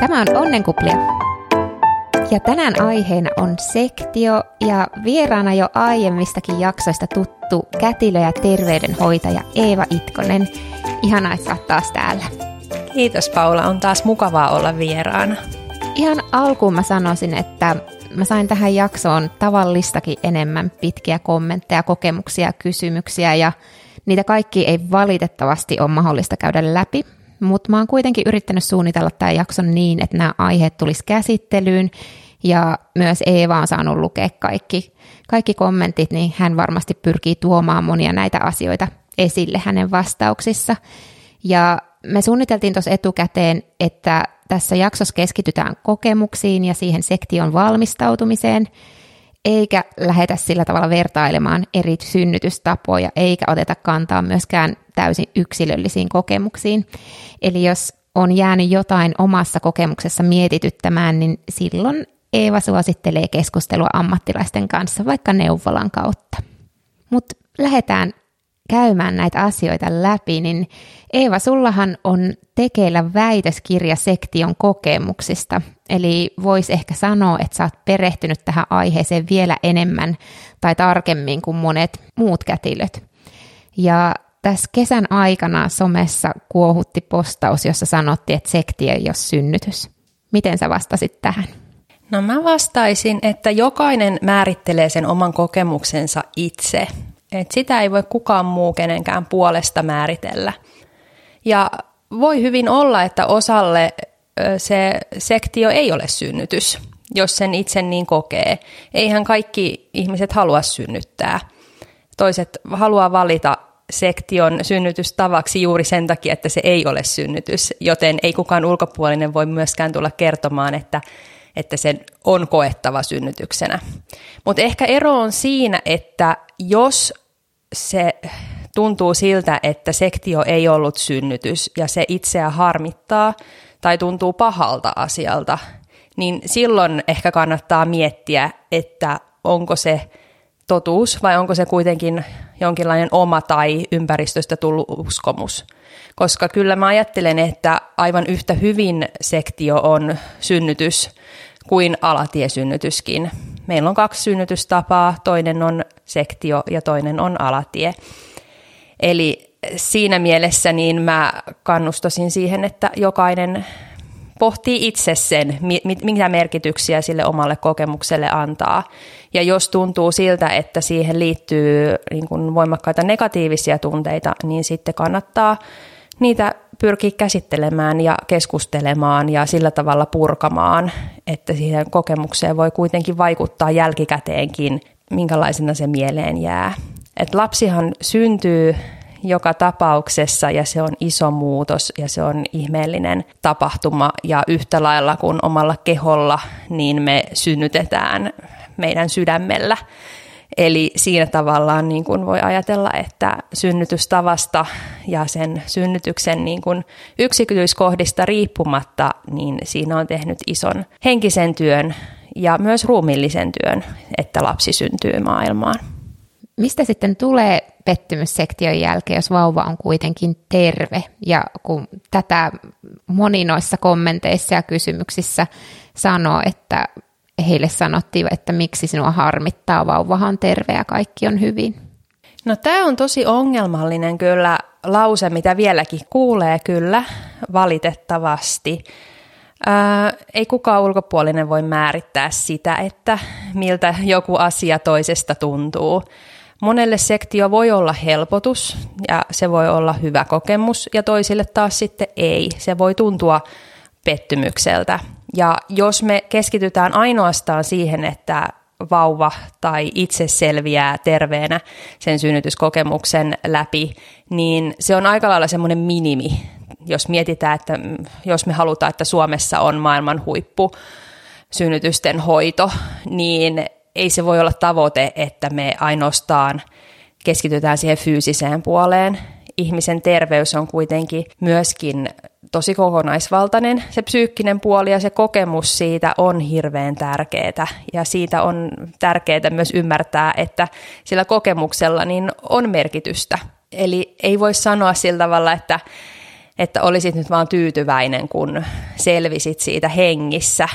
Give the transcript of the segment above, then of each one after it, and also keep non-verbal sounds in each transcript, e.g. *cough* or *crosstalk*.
Tämä on Onnenkuplia. Ja tänään aiheena on sektio ja vieraana jo aiemmistakin jaksoista tuttu kätilö ja terveydenhoitaja Eeva Itkonen. Ihanaa, että olet taas täällä. Kiitos Paula, on taas mukavaa olla vieraana. Ihan alkuun mä sanoisin, että mä sain tähän jaksoon tavallistakin enemmän pitkiä kommentteja, kokemuksia ja kysymyksiä ja niitä kaikki ei valitettavasti ole mahdollista käydä läpi, mutta mä oon kuitenkin yrittänyt suunnitella tämän jakson niin, että nämä aiheet tulisi käsittelyyn ja myös Eeva on saanut lukea kaikki, kaikki kommentit, niin hän varmasti pyrkii tuomaan monia näitä asioita esille hänen vastauksissa. Ja me suunniteltiin tuossa etukäteen, että tässä jaksossa keskitytään kokemuksiin ja siihen sektion valmistautumiseen, eikä lähetä sillä tavalla vertailemaan eri synnytystapoja, eikä oteta kantaa myöskään täysin yksilöllisiin kokemuksiin. Eli jos on jäänyt jotain omassa kokemuksessa mietityttämään, niin silloin Eeva suosittelee keskustelua ammattilaisten kanssa vaikka neuvolan kautta. Mutta lähdetään käymään näitä asioita läpi, niin Eeva, sullahan on tekeillä väitöskirja sektion kokemuksista, eli vois ehkä sanoa, että sä oot perehtynyt tähän aiheeseen vielä enemmän tai tarkemmin kuin monet muut kätilöt. Ja tässä kesän aikana somessa kuohutti postaus, jossa sanottiin, että sektio ei ole synnytys. Miten sä vastasit tähän? No mä vastaisin, että jokainen määrittelee sen oman kokemuksensa itse. Et sitä ei voi kukaan muu kenenkään puolesta määritellä. Ja voi hyvin olla, että osalle se sektio ei ole synnytys, jos sen itse niin kokee. Eihän kaikki ihmiset halua synnyttää. Toiset haluaa valita sektion synnytystavaksi juuri sen takia, että se ei ole synnytys, joten ei kukaan ulkopuolinen voi myöskään tulla kertomaan, että, että se on koettava synnytyksenä. Mutta ehkä ero on siinä, että jos se tuntuu siltä, että sektio ei ollut synnytys ja se itseä harmittaa tai tuntuu pahalta asialta, niin silloin ehkä kannattaa miettiä, että onko se totuus vai onko se kuitenkin jonkinlainen oma tai ympäristöstä tullut uskomus. Koska kyllä mä ajattelen, että aivan yhtä hyvin sektio on synnytys kuin alatiesynnytyskin. Meillä on kaksi synnytystapaa, toinen on sektio ja toinen on alatie. Eli siinä mielessä niin mä kannustasin siihen, että jokainen pohtii itse sen, mitä merkityksiä sille omalle kokemukselle antaa. Ja jos tuntuu siltä, että siihen liittyy niin kuin voimakkaita negatiivisia tunteita, niin sitten kannattaa niitä pyrkiä käsittelemään ja keskustelemaan ja sillä tavalla purkamaan, että siihen kokemukseen voi kuitenkin vaikuttaa jälkikäteenkin, minkälaisena se mieleen jää. Et lapsihan syntyy joka tapauksessa ja se on iso muutos ja se on ihmeellinen tapahtuma ja yhtä lailla kuin omalla keholla, niin me synnytetään meidän sydämellä. Eli siinä tavallaan niin kuin voi ajatella, että synnytystavasta ja sen synnytyksen niin kuin yksityiskohdista riippumatta, niin siinä on tehnyt ison henkisen työn ja myös ruumillisen työn, että lapsi syntyy maailmaan. Mistä sitten tulee pettymyssektion jälkeen, jos vauva on kuitenkin terve? Ja kun tätä moni noissa kommenteissa ja kysymyksissä sanoo, että heille sanottiin, että miksi sinua harmittaa, vauvahan on terve ja kaikki on hyvin. No tämä on tosi ongelmallinen kyllä lause, mitä vieläkin kuulee kyllä valitettavasti. Ää, ei kukaan ulkopuolinen voi määrittää sitä, että miltä joku asia toisesta tuntuu. Monelle sektio voi olla helpotus ja se voi olla hyvä kokemus ja toisille taas sitten ei. Se voi tuntua pettymykseltä. Ja jos me keskitytään ainoastaan siihen, että vauva tai itse selviää terveenä sen synnytyskokemuksen läpi, niin se on aika lailla semmoinen minimi, jos mietitään, että jos me halutaan, että Suomessa on maailman huippu synnytysten hoito, niin ei se voi olla tavoite, että me ainoastaan keskitytään siihen fyysiseen puoleen. Ihmisen terveys on kuitenkin myöskin tosi kokonaisvaltainen. Se psyykkinen puoli ja se kokemus siitä on hirveän tärkeää ja siitä on tärkeää myös ymmärtää, että sillä kokemuksella niin on merkitystä. Eli ei voi sanoa sillä tavalla, että että olisit nyt vaan tyytyväinen, kun selvisit siitä hengissä.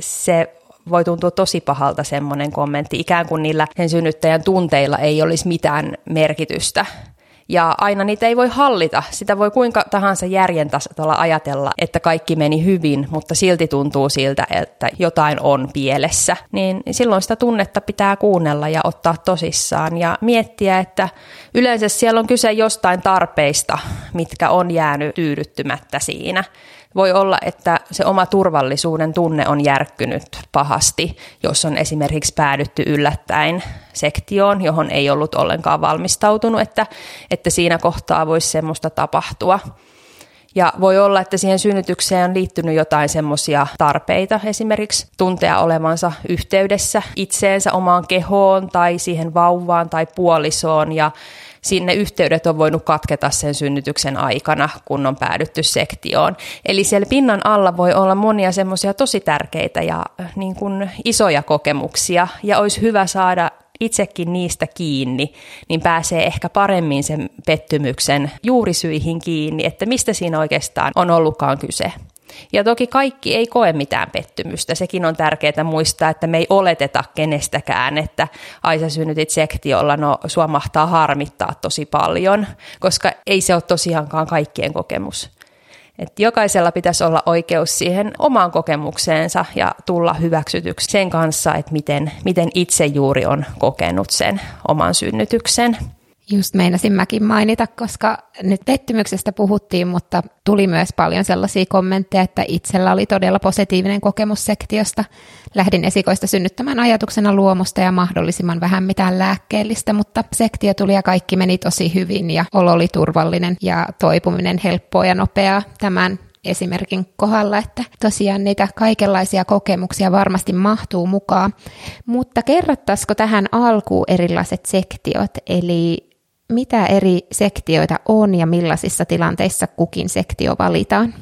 Se voi tuntua tosi pahalta semmoinen kommentti, ikään kuin niillä sen synnyttäjän tunteilla ei olisi mitään merkitystä ja aina niitä ei voi hallita. Sitä voi kuinka tahansa järjen tasolla ajatella, että kaikki meni hyvin, mutta silti tuntuu siltä, että jotain on pielessä. Niin silloin sitä tunnetta pitää kuunnella ja ottaa tosissaan ja miettiä, että yleensä siellä on kyse jostain tarpeista, mitkä on jäänyt tyydyttymättä siinä. Voi olla, että se oma turvallisuuden tunne on järkkynyt pahasti, jos on esimerkiksi päädytty yllättäen sektioon, johon ei ollut ollenkaan valmistautunut, että, että siinä kohtaa voisi semmoista tapahtua. Ja voi olla, että siihen synnytykseen on liittynyt jotain semmoisia tarpeita, esimerkiksi tuntea olevansa yhteydessä itseensä, omaan kehoon tai siihen vauvaan tai puolisoon ja sinne yhteydet on voinut katketa sen synnytyksen aikana, kun on päädytty sektioon. Eli siellä pinnan alla voi olla monia semmoisia tosi tärkeitä ja äh, niin kuin isoja kokemuksia ja olisi hyvä saada itsekin niistä kiinni, niin pääsee ehkä paremmin sen pettymyksen juurisyihin kiinni, että mistä siinä oikeastaan on ollutkaan kyse. Ja toki kaikki ei koe mitään pettymystä. Sekin on tärkeää muistaa, että me ei oleteta kenestäkään, että ai sä synnytit sektiolla, no sua mahtaa harmittaa tosi paljon, koska ei se ole tosiaankaan kaikkien kokemus. Et jokaisella pitäisi olla oikeus siihen omaan kokemukseensa ja tulla hyväksytyksi sen kanssa, että miten, miten itse juuri on kokenut sen oman synnytyksen. Just meinasin mäkin mainita, koska nyt pettymyksestä puhuttiin, mutta tuli myös paljon sellaisia kommentteja, että itsellä oli todella positiivinen kokemus sektiosta. Lähdin esikoista synnyttämään ajatuksena luomusta ja mahdollisimman vähän mitään lääkkeellistä, mutta sektio tuli ja kaikki meni tosi hyvin ja olo oli turvallinen ja toipuminen helppoa ja nopeaa tämän esimerkin kohdalla, että tosiaan niitä kaikenlaisia kokemuksia varmasti mahtuu mukaan. Mutta kerrottaisiko tähän alkuun erilaiset sektiot, eli mitä eri sektioita on ja millaisissa tilanteissa kukin sektio valitaan?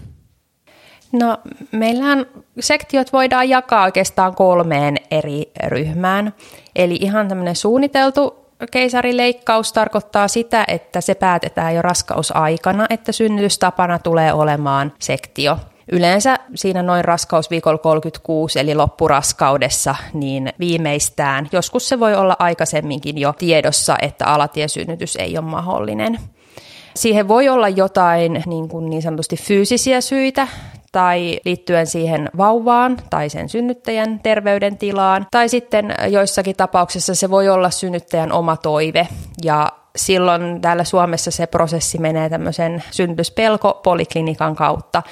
No, meillähän sektiot voidaan jakaa oikeastaan kolmeen eri ryhmään. Eli ihan tämmöinen suunniteltu keisarileikkaus tarkoittaa sitä, että se päätetään jo raskausaikana, että synnytystapana tulee olemaan sektio. Yleensä siinä noin raskausviikolla 36 eli loppuraskaudessa niin viimeistään. Joskus se voi olla aikaisemminkin jo tiedossa, että alatiesynnytys ei ole mahdollinen. Siihen voi olla jotain niin, kuin niin sanotusti fyysisiä syitä tai liittyen siihen vauvaan tai sen synnyttäjän terveydentilaan. Tai sitten joissakin tapauksissa se voi olla synnyttäjän oma toive ja silloin täällä Suomessa se prosessi menee tämmöisen synnytyspelko-poliklinikan kautta.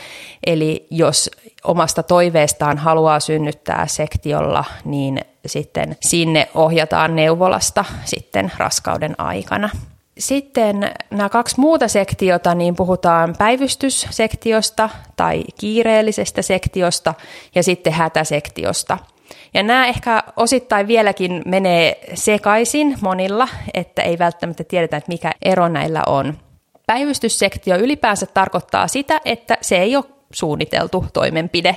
Eli jos omasta toiveestaan haluaa synnyttää sektiolla, niin sitten sinne ohjataan neuvolasta sitten raskauden aikana. Sitten nämä kaksi muuta sektiota, niin puhutaan päivystyssektiosta tai kiireellisestä sektiosta ja sitten hätäsektiosta – ja nämä ehkä osittain vieläkin menee sekaisin monilla, että ei välttämättä tiedetä, että mikä ero näillä on. Päivystyssektio ylipäänsä tarkoittaa sitä, että se ei ole suunniteltu toimenpide,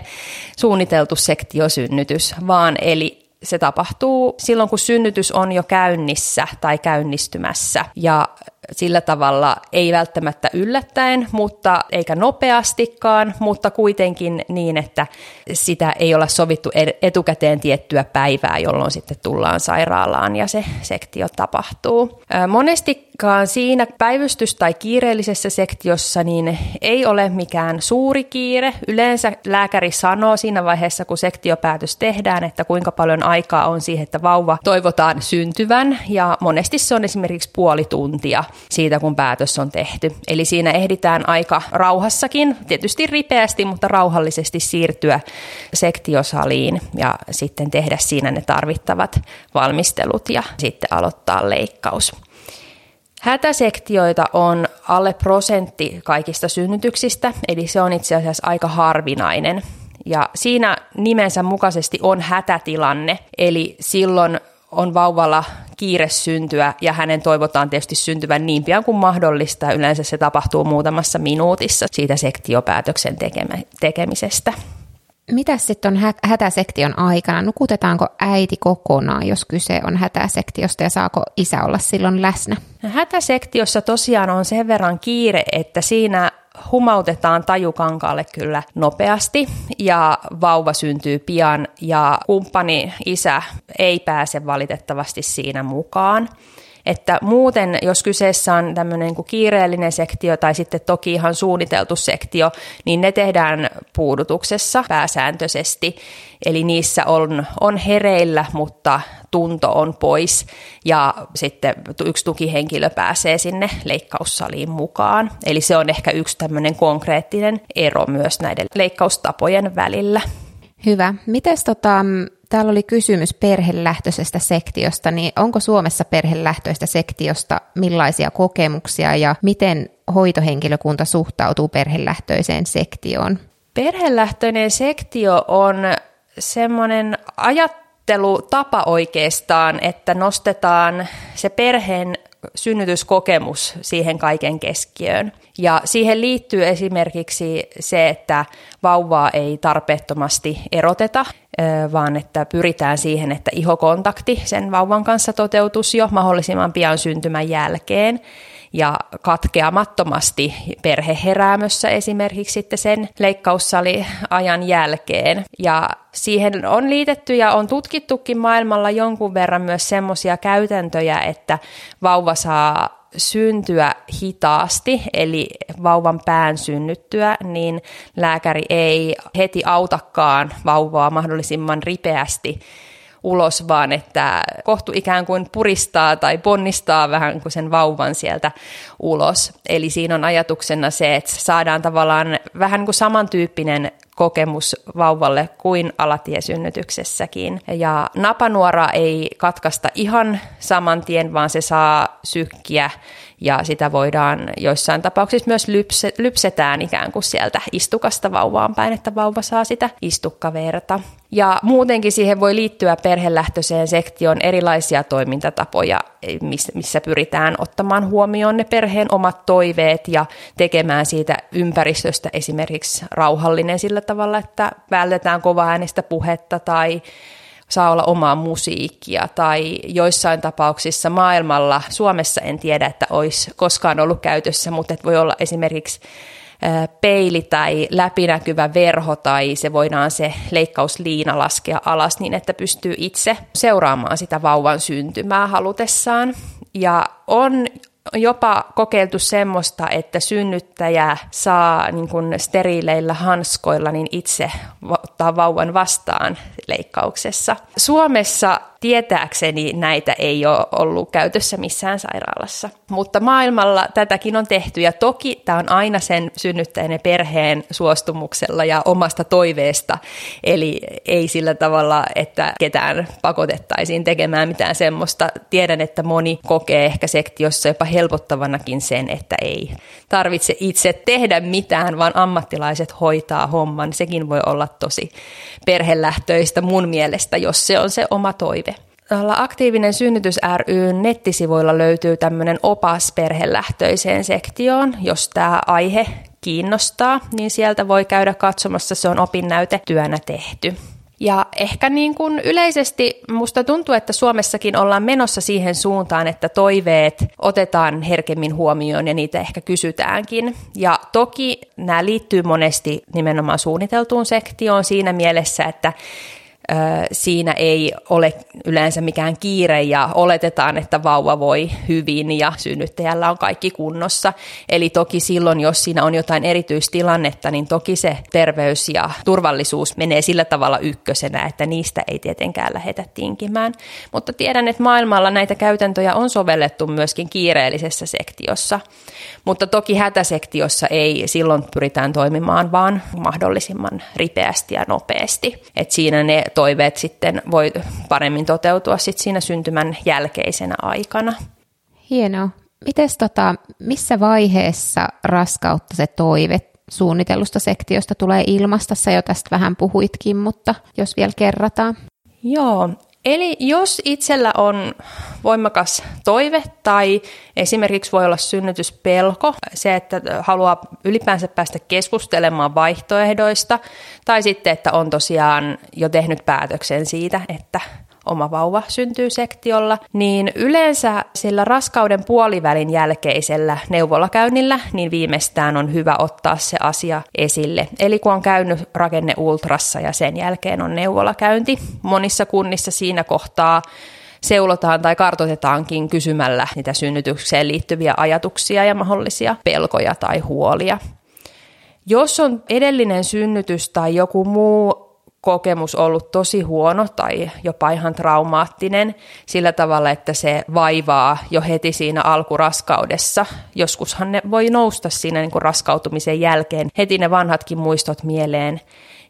suunniteltu sektiosynnytys, vaan eli se tapahtuu silloin, kun synnytys on jo käynnissä tai käynnistymässä ja sillä tavalla ei välttämättä yllättäen, mutta eikä nopeastikaan, mutta kuitenkin niin, että sitä ei olla sovittu etukäteen tiettyä päivää, jolloin sitten tullaan sairaalaan ja se sektio tapahtuu. Monestikaan siinä päivystys- tai kiireellisessä sektiossa niin ei ole mikään suuri kiire. Yleensä lääkäri sanoo siinä vaiheessa, kun sektiopäätös tehdään, että kuinka paljon aikaa on siihen, että vauva toivotaan syntyvän ja monesti se on esimerkiksi puoli tuntia siitä, kun päätös on tehty. Eli siinä ehditään aika rauhassakin, tietysti ripeästi, mutta rauhallisesti siirtyä sektiosaliin ja sitten tehdä siinä ne tarvittavat valmistelut ja sitten aloittaa leikkaus. Hätäsektioita on alle prosentti kaikista synnytyksistä, eli se on itse asiassa aika harvinainen. Ja siinä nimensä mukaisesti on hätätilanne, eli silloin on vauvalla kiire syntyä ja hänen toivotaan tietysti syntyvän niin pian kuin mahdollista. Yleensä se tapahtuu muutamassa minuutissa siitä sektiopäätöksen tekemisestä. Mitä sitten on hätäsektion aikana? Nukutetaanko äiti kokonaan, jos kyse on hätäsektiosta ja saako isä olla silloin läsnä? Hätäsektiossa tosiaan on sen verran kiire, että siinä humautetaan tajukankaalle kyllä nopeasti ja vauva syntyy pian ja kumppani isä ei pääse valitettavasti siinä mukaan. Että muuten, jos kyseessä on tämmöinen niin kiireellinen sektio tai sitten toki ihan suunniteltu sektio, niin ne tehdään puudutuksessa pääsääntöisesti. Eli niissä on, on hereillä, mutta tunto on pois ja sitten yksi tukihenkilö pääsee sinne leikkaussaliin mukaan. Eli se on ehkä yksi tämmöinen konkreettinen ero myös näiden leikkaustapojen välillä. Hyvä. Mites tota, täällä oli kysymys perhelähtöisestä sektiosta, niin onko Suomessa perhelähtöistä sektiosta millaisia kokemuksia ja miten hoitohenkilökunta suhtautuu perhelähtöiseen sektioon? Perhelähtöinen sektio on semmoinen ajattelutapa oikeastaan, että nostetaan se perheen synnytyskokemus siihen kaiken keskiöön. Ja siihen liittyy esimerkiksi se, että vauvaa ei tarpeettomasti eroteta, vaan että pyritään siihen, että ihokontakti sen vauvan kanssa toteutus jo mahdollisimman pian syntymän jälkeen ja katkeamattomasti perheheräämössä esimerkiksi sitten sen leikkaussali-ajan jälkeen. Ja siihen on liitetty ja on tutkittukin maailmalla jonkun verran myös semmoisia käytäntöjä, että vauva saa syntyä hitaasti, eli vauvan pään synnyttyä, niin lääkäri ei heti autakaan vauvaa mahdollisimman ripeästi ulos, vaan että kohtu ikään kuin puristaa tai ponnistaa vähän kuin sen vauvan sieltä ulos. Eli siinä on ajatuksena se, että saadaan tavallaan vähän kuin samantyyppinen kokemus vauvalle kuin alatiesynnytyksessäkin. Ja napanuora ei katkaista ihan saman tien, vaan se saa sykkiä ja sitä voidaan joissain tapauksissa myös lypse, lypsetään ikään kuin sieltä istukasta vauvaan päin, että vauva saa sitä istukkaverta. Ja muutenkin siihen voi liittyä perhelähtöiseen sektioon erilaisia toimintatapoja, missä pyritään ottamaan huomioon ne perheen omat toiveet ja tekemään siitä ympäristöstä esimerkiksi rauhallinen sillä tavalla, että vältetään kova äänestä puhetta tai saa olla omaa musiikkia tai joissain tapauksissa maailmalla, Suomessa en tiedä, että olisi koskaan ollut käytössä, mutta voi olla esimerkiksi peili tai läpinäkyvä verho tai se voidaan se leikkausliina laskea alas niin, että pystyy itse seuraamaan sitä vauvan syntymää halutessaan. Ja on jopa kokeiltu semmoista, että synnyttäjä saa niin kuin steriileillä hanskoilla niin itse ottaa vauvan vastaan leikkauksessa. Suomessa Tietääkseni näitä ei ole ollut käytössä missään sairaalassa. Mutta maailmalla tätäkin on tehty ja toki tämä on aina sen synnyttäjän ja perheen suostumuksella ja omasta toiveesta. Eli ei sillä tavalla, että ketään pakotettaisiin tekemään mitään semmoista. Tiedän, että moni kokee ehkä sektiossa jopa helpottavanakin sen, että ei tarvitse itse tehdä mitään, vaan ammattilaiset hoitaa homman. Sekin voi olla tosi perhelähtöistä mun mielestä, jos se on se oma toive. Aktiivinen synnytys ry nettisivuilla löytyy tämmöinen opas perhelähtöiseen sektioon, jos tämä aihe kiinnostaa, niin sieltä voi käydä katsomassa, se on opinnäyte työnä tehty. Ja ehkä niin kuin yleisesti musta tuntuu, että Suomessakin ollaan menossa siihen suuntaan, että toiveet otetaan herkemmin huomioon ja niitä ehkä kysytäänkin. Ja toki nämä liittyy monesti nimenomaan suunniteltuun sektioon siinä mielessä, että siinä ei ole yleensä mikään kiire ja oletetaan, että vauva voi hyvin ja synnyttäjällä on kaikki kunnossa. Eli toki silloin, jos siinä on jotain erityistilannetta, niin toki se terveys ja turvallisuus menee sillä tavalla ykkösenä, että niistä ei tietenkään lähetä tinkimään. Mutta tiedän, että maailmalla näitä käytäntöjä on sovellettu myöskin kiireellisessä sektiossa. Mutta toki hätäsektiossa ei silloin pyritään toimimaan vaan mahdollisimman ripeästi ja nopeasti. Et siinä ne toiveet sitten voi paremmin toteutua sit siinä syntymän jälkeisenä aikana. Hienoa. Mites tota, missä vaiheessa raskautta se toive suunnitellusta sektiosta tulee ilmasta? Sä jo tästä vähän puhuitkin, mutta jos vielä kerrataan. Joo, Eli jos itsellä on voimakas toive tai esimerkiksi voi olla synnytyspelko, se, että haluaa ylipäänsä päästä keskustelemaan vaihtoehdoista, tai sitten, että on tosiaan jo tehnyt päätöksen siitä, että oma vauva syntyy sektiolla, niin yleensä sillä raskauden puolivälin jälkeisellä neuvolakäynnillä, niin viimeistään on hyvä ottaa se asia esille. Eli kun on käynyt rakenne ultrassa ja sen jälkeen on neuvolakäynti, monissa kunnissa siinä kohtaa seulotaan tai kartoitetaankin kysymällä niitä synnytykseen liittyviä ajatuksia ja mahdollisia pelkoja tai huolia. Jos on edellinen synnytys tai joku muu kokemus ollut tosi huono tai jopa ihan traumaattinen sillä tavalla, että se vaivaa jo heti siinä alkuraskaudessa. Joskushan ne voi nousta siinä niin kuin raskautumisen jälkeen heti ne vanhatkin muistot mieleen.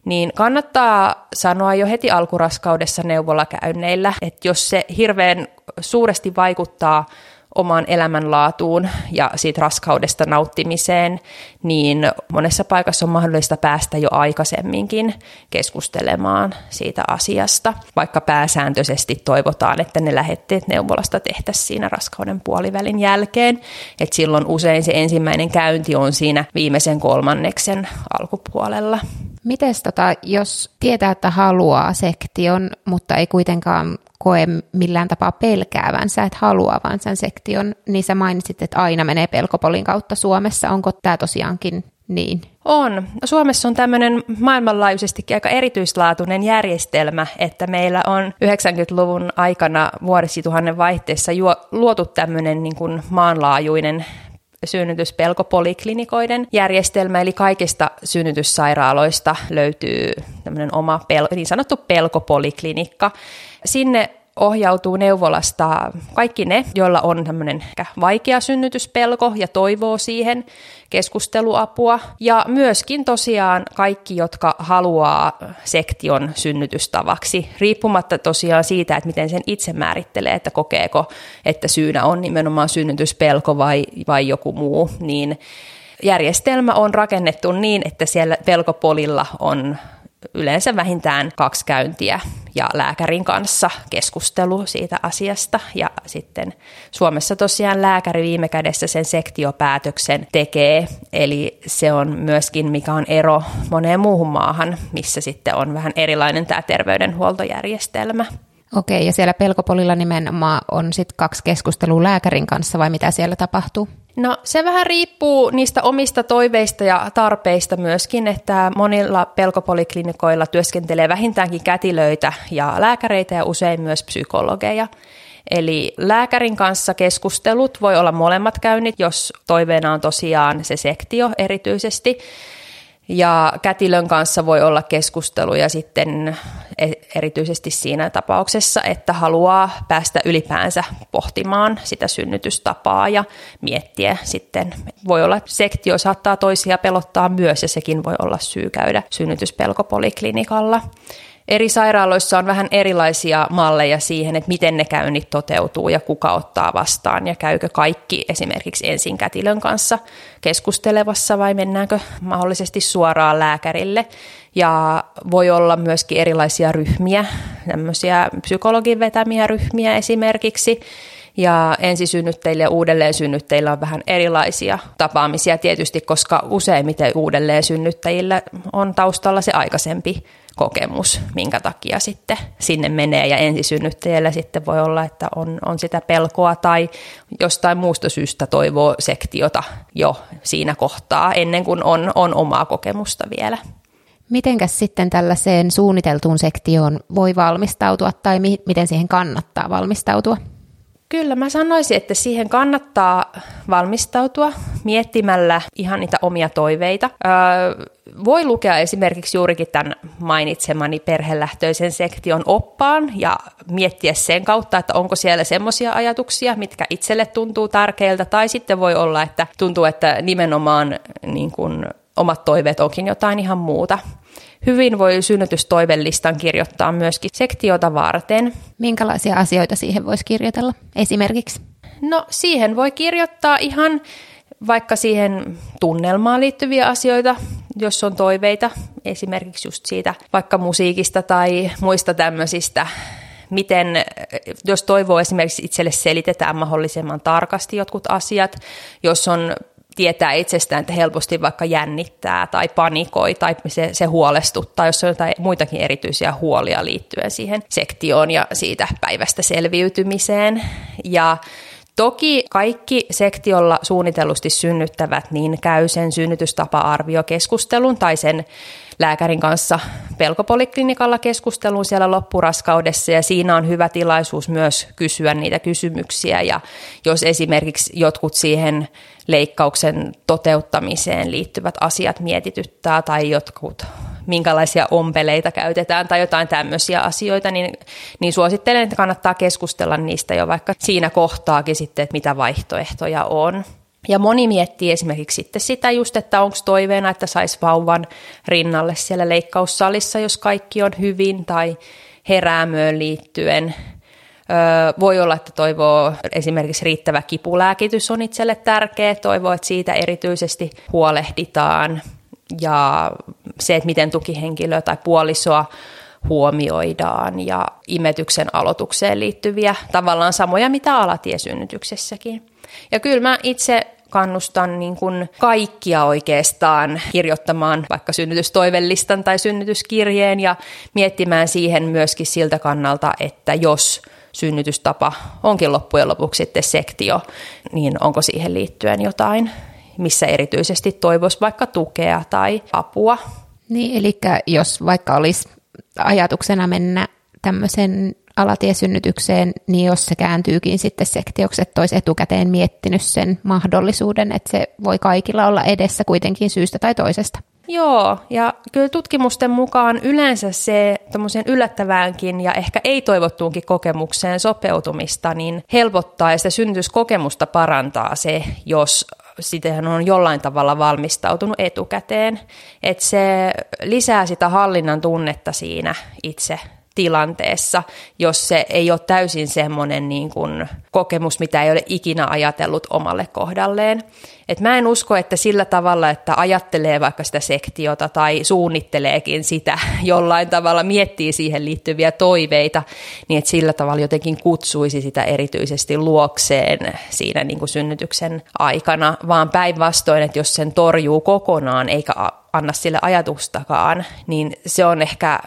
Niin kannattaa sanoa jo heti alkuraskaudessa neuvolakäynneillä, että jos se hirveän suuresti vaikuttaa omaan elämänlaatuun ja siitä raskaudesta nauttimiseen, niin monessa paikassa on mahdollista päästä jo aikaisemminkin keskustelemaan siitä asiasta, vaikka pääsääntöisesti toivotaan, että ne lähetteet neuvolasta tehtäisiin siinä raskauden puolivälin jälkeen, että silloin usein se ensimmäinen käynti on siinä viimeisen kolmanneksen alkupuolella. Mites tota, jos tietää, että haluaa sektion, mutta ei kuitenkaan koe millään tapaa pelkäävänsä, että haluaa sen sektion, niin sä mainitsit, että aina menee pelkopolin kautta Suomessa. Onko tämä tosiaankin niin? On. Suomessa on tämmöinen maailmanlaajuisestikin aika erityislaatuinen järjestelmä, että meillä on 90-luvun aikana vuosituhannen vaihteessa luotu tämmöinen niin kuin maanlaajuinen synnytyspelkopoliklinikoiden järjestelmä, eli kaikista synnytyssairaaloista löytyy tämmöinen oma pel- niin sanottu pelkopoliklinikka. Sinne ohjautuu neuvolasta kaikki ne, joilla on tämmöinen vaikea synnytyspelko ja toivoo siihen keskusteluapua. Ja myöskin tosiaan kaikki, jotka haluaa sektion synnytystavaksi, riippumatta tosiaan siitä, että miten sen itse määrittelee, että kokeeko, että syynä on nimenomaan synnytyspelko vai, vai joku muu, niin järjestelmä on rakennettu niin, että siellä pelkopolilla on yleensä vähintään kaksi käyntiä ja lääkärin kanssa keskustelu siitä asiasta. Ja sitten Suomessa tosiaan lääkäri viime kädessä sen sektiopäätöksen tekee, eli se on myöskin mikä on ero moneen muuhun maahan, missä sitten on vähän erilainen tämä terveydenhuoltojärjestelmä. Okei, ja siellä pelkopolilla nimenomaan on sitten kaksi keskustelua lääkärin kanssa vai mitä siellä tapahtuu? No se vähän riippuu niistä omista toiveista ja tarpeista myöskin, että monilla pelkopoliklinikoilla työskentelee vähintäänkin kätilöitä ja lääkäreitä ja usein myös psykologeja. Eli lääkärin kanssa keskustelut voi olla molemmat käynnit, jos toiveena on tosiaan se sektio erityisesti. Ja kätilön kanssa voi olla keskusteluja sitten e- erityisesti siinä tapauksessa, että haluaa päästä ylipäänsä pohtimaan sitä synnytystapaa ja miettiä sitten. Voi olla, sektio saattaa toisia pelottaa myös ja sekin voi olla syy käydä synnytyspelkopoliklinikalla. Eri sairaaloissa on vähän erilaisia malleja siihen, että miten ne käynnit toteutuu ja kuka ottaa vastaan ja käykö kaikki esimerkiksi ensin kätilön kanssa keskustelevassa vai mennäänkö mahdollisesti suoraan lääkärille. Ja voi olla myöskin erilaisia ryhmiä, tämmöisiä psykologin vetämiä ryhmiä esimerkiksi, ja ensisynnytteillä ja uudelleensynnytteillä on vähän erilaisia tapaamisia tietysti, koska useimmiten uudelleensynnyttäjillä on taustalla se aikaisempi kokemus, minkä takia sitten sinne menee. Ja ensisynnyttäjällä sitten voi olla, että on, on sitä pelkoa tai jostain muusta syystä toivoo sektiota jo siinä kohtaa, ennen kuin on, on omaa kokemusta vielä. Mitenkäs sitten tällaiseen suunniteltuun sektioon voi valmistautua tai mi- miten siihen kannattaa valmistautua? Kyllä mä sanoisin, että siihen kannattaa valmistautua miettimällä ihan niitä omia toiveita. Öö, voi lukea esimerkiksi juurikin tämän mainitsemani perhelähtöisen sektion oppaan ja miettiä sen kautta, että onko siellä semmoisia ajatuksia, mitkä itselle tuntuu tärkeiltä, tai sitten voi olla, että tuntuu, että nimenomaan niin kuin, omat toiveet onkin jotain ihan muuta. Hyvin voi synnytystoivellistan kirjoittaa myöskin sektiota varten. Minkälaisia asioita siihen voisi kirjoitella esimerkiksi? No siihen voi kirjoittaa ihan vaikka siihen tunnelmaan liittyviä asioita, jos on toiveita, esimerkiksi just siitä vaikka musiikista tai muista tämmöisistä, miten, jos toivoo esimerkiksi itselle selitetään mahdollisimman tarkasti jotkut asiat, jos on tietää itsestään, että helposti vaikka jännittää tai panikoi tai se, se huolestuttaa, jos on jotain muitakin erityisiä huolia liittyen siihen sektioon ja siitä päivästä selviytymiseen. Ja Toki kaikki sektiolla suunnitellusti synnyttävät niin käy sen synnytystapa-arviokeskustelun tai sen lääkärin kanssa pelkopoliklinikalla keskustelun siellä loppuraskaudessa. Ja siinä on hyvä tilaisuus myös kysyä niitä kysymyksiä. Ja jos esimerkiksi jotkut siihen leikkauksen toteuttamiseen liittyvät asiat mietityttää tai jotkut minkälaisia ompeleita käytetään tai jotain tämmöisiä asioita, niin, niin suosittelen, että kannattaa keskustella niistä jo vaikka siinä kohtaakin sitten, että mitä vaihtoehtoja on. Ja moni miettii esimerkiksi sitten sitä just, että onko toiveena, että saisi vauvan rinnalle siellä leikkaussalissa, jos kaikki on hyvin, tai heräämöön liittyen. Öö, voi olla, että toivoo esimerkiksi riittävä kipulääkitys on itselle tärkeä, toivoo, että siitä erityisesti huolehditaan. Ja se, että miten tukihenkilö tai puolisoa huomioidaan ja imetyksen aloitukseen liittyviä tavallaan samoja mitä alatiesynnytyksessäkin. Ja kyllä mä itse kannustan niin kuin kaikkia oikeastaan kirjoittamaan vaikka synnytystoivellistan tai synnytyskirjeen ja miettimään siihen myöskin siltä kannalta, että jos synnytystapa onkin loppujen lopuksi sitten sektio, niin onko siihen liittyen jotain, missä erityisesti toivoisi vaikka tukea tai apua. Niin, eli jos vaikka olisi ajatuksena mennä tämmöisen alatiesynnytykseen, niin jos se kääntyykin sitten sektioksi, että olisi etukäteen miettinyt sen mahdollisuuden, että se voi kaikilla olla edessä kuitenkin syystä tai toisesta. Joo, ja kyllä tutkimusten mukaan yleensä se yllättäväänkin ja ehkä ei-toivottuunkin kokemukseen sopeutumista niin helpottaa ja sitä synnytyskokemusta parantaa se, jos sitten on jollain tavalla valmistautunut etukäteen. Että se lisää sitä hallinnan tunnetta siinä itse tilanteessa, jos se ei ole täysin semmoinen niin kuin kokemus, mitä ei ole ikinä ajatellut omalle kohdalleen. Et mä en usko, että sillä tavalla, että ajattelee vaikka sitä sektiota tai suunnitteleekin sitä *laughs* jollain tavalla, miettii siihen liittyviä toiveita, niin että sillä tavalla jotenkin kutsuisi sitä erityisesti luokseen siinä niin kuin synnytyksen aikana, vaan päinvastoin, että jos sen torjuu kokonaan eikä anna sille ajatustakaan, niin se on ehkä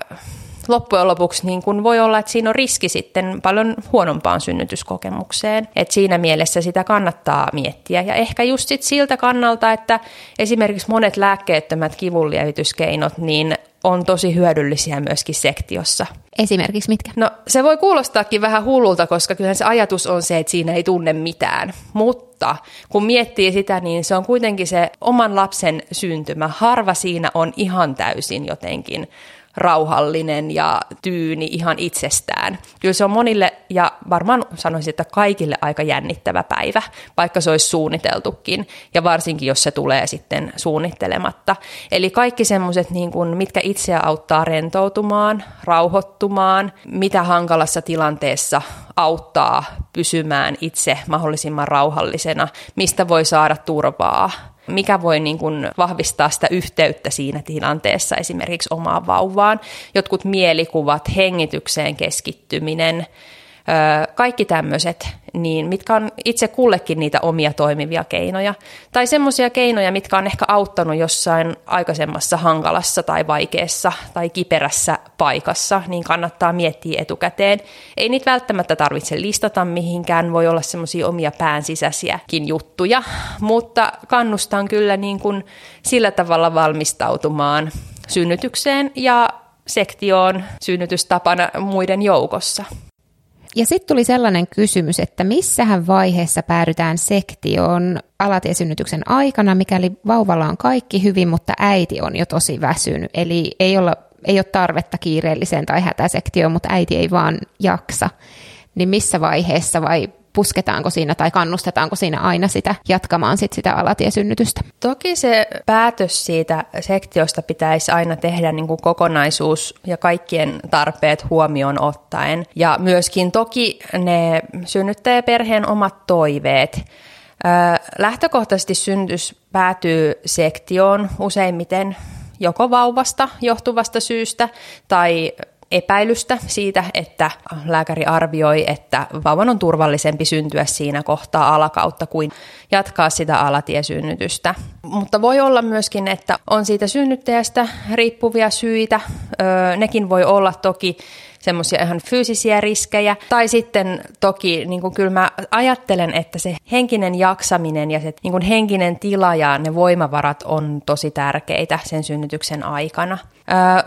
loppujen lopuksi niin kun voi olla, että siinä on riski sitten paljon huonompaan synnytyskokemukseen. Et siinä mielessä sitä kannattaa miettiä. Ja ehkä just sit siltä kannalta, että esimerkiksi monet lääkkeettömät kivunlievityskeinot, niin on tosi hyödyllisiä myöskin sektiossa. Esimerkiksi mitkä? No se voi kuulostaakin vähän hullulta, koska kyllähän se ajatus on se, että siinä ei tunne mitään. Mutta kun miettii sitä, niin se on kuitenkin se oman lapsen syntymä. Harva siinä on ihan täysin jotenkin rauhallinen ja tyyni ihan itsestään. Kyllä se on monille ja varmaan sanoisin, että kaikille aika jännittävä päivä, vaikka se olisi suunniteltukin ja varsinkin, jos se tulee sitten suunnittelematta. Eli kaikki semmoiset, niin kuin, mitkä itseä auttaa rentoutumaan, rauhoittumaan, mitä hankalassa tilanteessa auttaa pysymään itse mahdollisimman rauhallisena, mistä voi saada turvaa mikä voi niin kuin vahvistaa sitä yhteyttä siinä tilanteessa esimerkiksi omaan vauvaan. Jotkut mielikuvat, hengitykseen keskittyminen, kaikki tämmöiset, niin mitkä on itse kullekin niitä omia toimivia keinoja. Tai semmoisia keinoja, mitkä on ehkä auttanut jossain aikaisemmassa hankalassa tai vaikeassa tai kiperässä paikassa, niin kannattaa miettiä etukäteen. Ei niitä välttämättä tarvitse listata mihinkään, voi olla semmoisia omia pään sisäisiäkin juttuja, mutta kannustan kyllä niin kuin sillä tavalla valmistautumaan synnytykseen ja sektioon synnytystapana muiden joukossa. Ja sitten tuli sellainen kysymys, että missähän vaiheessa päädytään sektioon alatiesynnytyksen aikana, mikäli vauvalla on kaikki hyvin, mutta äiti on jo tosi väsynyt. Eli ei, olla, ei ole tarvetta kiireelliseen tai hätäsektioon, mutta äiti ei vaan jaksa. Niin missä vaiheessa vai pusketaanko siinä tai kannustetaanko siinä aina sitä jatkamaan sit sitä alatiesynnytystä? Toki se päätös siitä sektiosta pitäisi aina tehdä niin kuin kokonaisuus ja kaikkien tarpeet huomioon ottaen. Ja myöskin toki ne synnyttäjäperheen omat toiveet. Lähtökohtaisesti synnytys päätyy sektioon useimmiten joko vauvasta johtuvasta syystä tai epäilystä siitä, että lääkäri arvioi, että vauvan on turvallisempi syntyä siinä kohtaa alakautta kuin jatkaa sitä alatiesynnytystä. Mutta voi olla myöskin, että on siitä synnyttäjästä riippuvia syitä. Öö, nekin voi olla toki semmoisia ihan fyysisiä riskejä. Tai sitten toki niin kuin kyllä mä ajattelen, että se henkinen jaksaminen ja se niin kuin henkinen tila ja ne voimavarat on tosi tärkeitä sen synnytyksen aikana.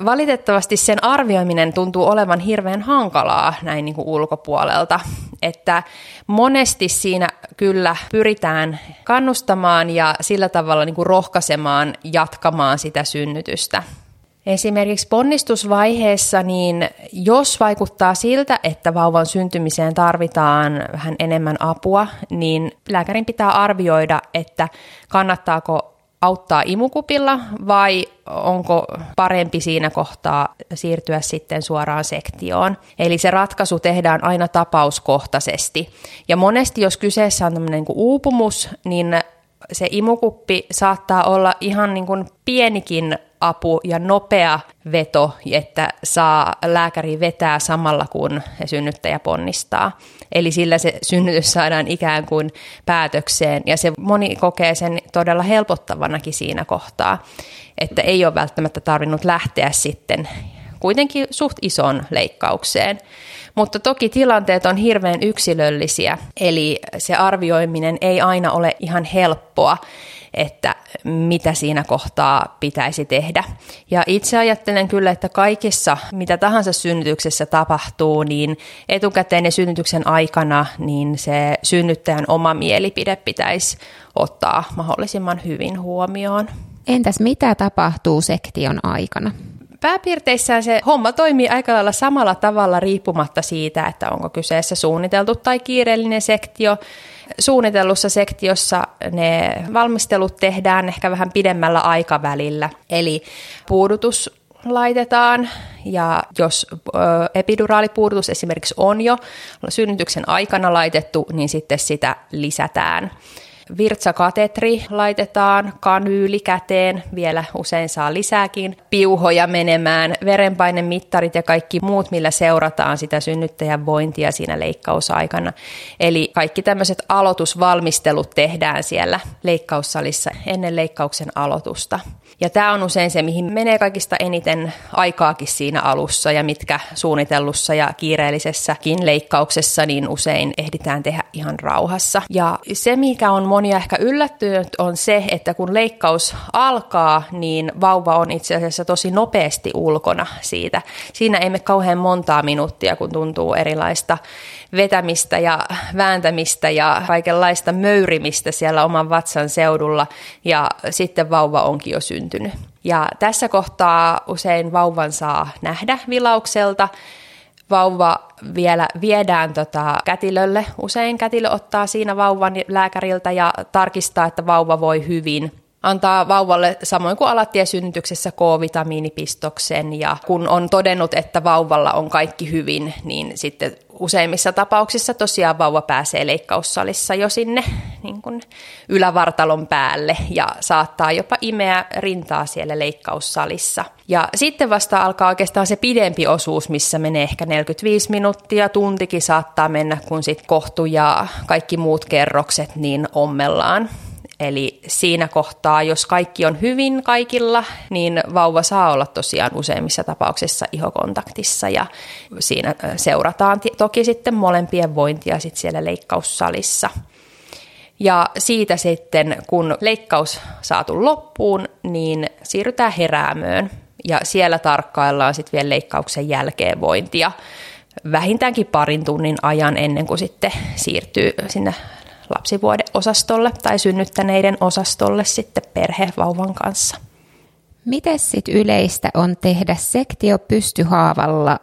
Valitettavasti sen arvioiminen tuntuu olevan hirveän hankalaa näin niin kuin ulkopuolelta, että monesti siinä kyllä pyritään kannustamaan ja sillä tavalla niin kuin rohkaisemaan jatkamaan sitä synnytystä. Esimerkiksi ponnistusvaiheessa, niin jos vaikuttaa siltä, että vauvan syntymiseen tarvitaan vähän enemmän apua, niin lääkärin pitää arvioida, että kannattaako auttaa imukupilla vai onko parempi siinä kohtaa siirtyä sitten suoraan sektioon. Eli se ratkaisu tehdään aina tapauskohtaisesti. Ja monesti, jos kyseessä on tämmöinen niin uupumus, niin se imukuppi saattaa olla ihan niin kuin pienikin apu ja nopea veto, että saa lääkäri vetää samalla kun synnyttäjä ponnistaa. Eli sillä se synnytys saadaan ikään kuin päätökseen ja se moni kokee sen todella helpottavanakin siinä kohtaa, että ei ole välttämättä tarvinnut lähteä sitten kuitenkin suht ison leikkaukseen. Mutta toki tilanteet on hirveän yksilöllisiä, eli se arvioiminen ei aina ole ihan helppoa että mitä siinä kohtaa pitäisi tehdä. Ja itse ajattelen kyllä, että kaikessa, mitä tahansa synnytyksessä tapahtuu, niin etukäteen ja synnytyksen aikana, niin se synnyttäjän oma mielipide pitäisi ottaa mahdollisimman hyvin huomioon. Entäs mitä tapahtuu sektion aikana? Pääpiirteissään se homma toimii aika lailla samalla tavalla riippumatta siitä, että onko kyseessä suunniteltu tai kiireellinen sektio. Suunnitellussa sektiossa ne valmistelut tehdään ehkä vähän pidemmällä aikavälillä, eli puudutus laitetaan ja jos epiduraalipuudutus esimerkiksi on jo synnytyksen aikana laitettu, niin sitten sitä lisätään virtsakatetri laitetaan, kanyyli käteen, vielä usein saa lisääkin piuhoja menemään, verenpainemittarit ja kaikki muut, millä seurataan sitä synnyttäjän vointia siinä leikkausaikana. Eli kaikki tämmöiset aloitusvalmistelut tehdään siellä leikkaussalissa ennen leikkauksen aloitusta. Ja tämä on usein se, mihin menee kaikista eniten aikaakin siinä alussa ja mitkä suunnitellussa ja kiireellisessäkin leikkauksessa niin usein ehditään tehdä ihan rauhassa. Ja se, mikä on monia ehkä yllättynyt, on se, että kun leikkaus alkaa, niin vauva on itse asiassa tosi nopeasti ulkona siitä. Siinä ei kauhean montaa minuuttia, kun tuntuu erilaista vetämistä ja vääntämistä ja kaikenlaista möyrimistä siellä oman vatsan seudulla ja sitten vauva onkin jo syntynyt. Ja tässä kohtaa usein vauvan saa nähdä vilaukselta. Vauva vielä viedään tota kätilölle. Usein kätilö ottaa siinä vauvan lääkäriltä ja tarkistaa, että vauva voi hyvin antaa vauvalle samoin kuin alatie-synnytyksessä K-vitamiinipistoksen ja kun on todennut, että vauvalla on kaikki hyvin, niin sitten useimmissa tapauksissa tosiaan vauva pääsee leikkaussalissa jo sinne niin kuin ylävartalon päälle ja saattaa jopa imeä rintaa siellä leikkaussalissa. Ja sitten vasta alkaa oikeastaan se pidempi osuus, missä menee ehkä 45 minuuttia, tuntikin saattaa mennä, kun sitten kohtu ja kaikki muut kerrokset niin ommellaan. Eli siinä kohtaa, jos kaikki on hyvin kaikilla, niin vauva saa olla tosiaan useimmissa tapauksissa ihokontaktissa ja siinä seurataan toki sitten molempien vointia sitten siellä leikkaussalissa. Ja siitä sitten, kun leikkaus saatu loppuun, niin siirrytään heräämöön ja siellä tarkkaillaan sitten vielä leikkauksen jälkeen vointia vähintäänkin parin tunnin ajan ennen kuin sitten siirtyy sinne lapsivuodeosastolle tai synnyttäneiden osastolle sitten perhevauvan kanssa. Miten sitten yleistä on tehdä sektio pystyhaavalla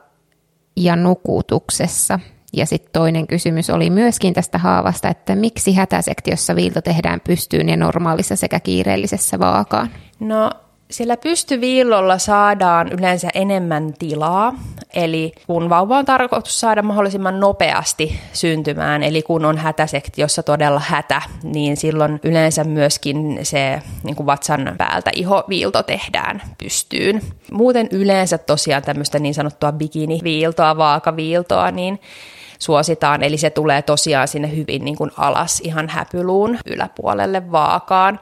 ja nukutuksessa? Ja sitten toinen kysymys oli myöskin tästä haavasta, että miksi hätäsektiossa viilto tehdään pystyyn ja normaalissa sekä kiireellisessä vaakaan? No sillä pystyviillolla saadaan yleensä enemmän tilaa, Eli kun vauva on tarkoitus saada mahdollisimman nopeasti syntymään, eli kun on hätäsektiossa todella hätä, niin silloin yleensä myöskin se niin kuin vatsan päältä ihoviilto tehdään pystyyn. Muuten yleensä tosiaan tämmöistä niin sanottua bikiniviiltoa, vaakaviiltoa, niin suositaan, eli se tulee tosiaan sinne hyvin niin kuin alas ihan häpyluun yläpuolelle vaakaan.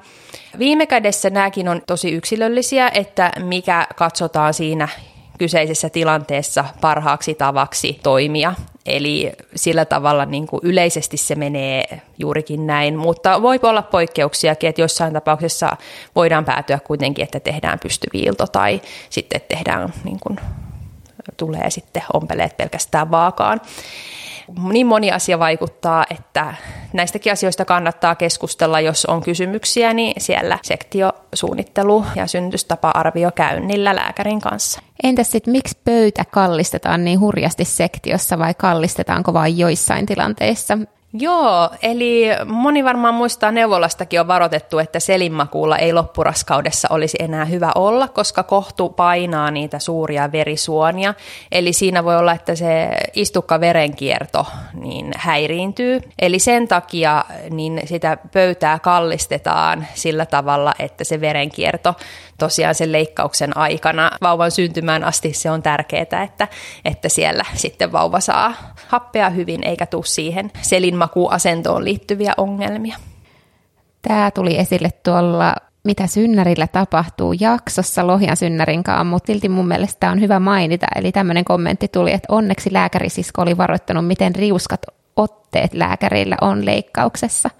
Viime kädessä nämäkin on tosi yksilöllisiä, että mikä katsotaan siinä kyseisessä tilanteessa parhaaksi tavaksi toimia. Eli sillä tavalla niin kuin yleisesti se menee juurikin näin, mutta voi olla poikkeuksiakin, että jossain tapauksessa voidaan päätyä kuitenkin, että tehdään pystyviilto tai sitten tehdään niin kuin, tulee sitten ompeleet pelkästään vaakaan niin moni asia vaikuttaa, että näistäkin asioista kannattaa keskustella, jos on kysymyksiä, niin siellä sektiosuunnittelu ja syntystapa-arvio käynnillä lääkärin kanssa. Entäs sitten, miksi pöytä kallistetaan niin hurjasti sektiossa vai kallistetaanko vain joissain tilanteissa? Joo, eli moni varmaan muistaa neuvolastakin on varoitettu, että selinmakuulla ei loppuraskaudessa olisi enää hyvä olla, koska kohtu painaa niitä suuria verisuonia. Eli siinä voi olla, että se istukka verenkierto niin häiriintyy. Eli sen takia niin sitä pöytää kallistetaan sillä tavalla, että se verenkierto tosiaan sen leikkauksen aikana vauvan syntymään asti se on tärkeää, että, että siellä sitten vauva saa happea hyvin eikä tule siihen selinmakuasentoon liittyviä ongelmia. Tämä tuli esille tuolla mitä synnärillä tapahtuu jaksossa Lohjan synnärinkaan, mutta silti mun mielestä on hyvä mainita. Eli tämmöinen kommentti tuli, että onneksi lääkärisisko oli varoittanut, miten riuskat otteet lääkärillä on leikkauksessa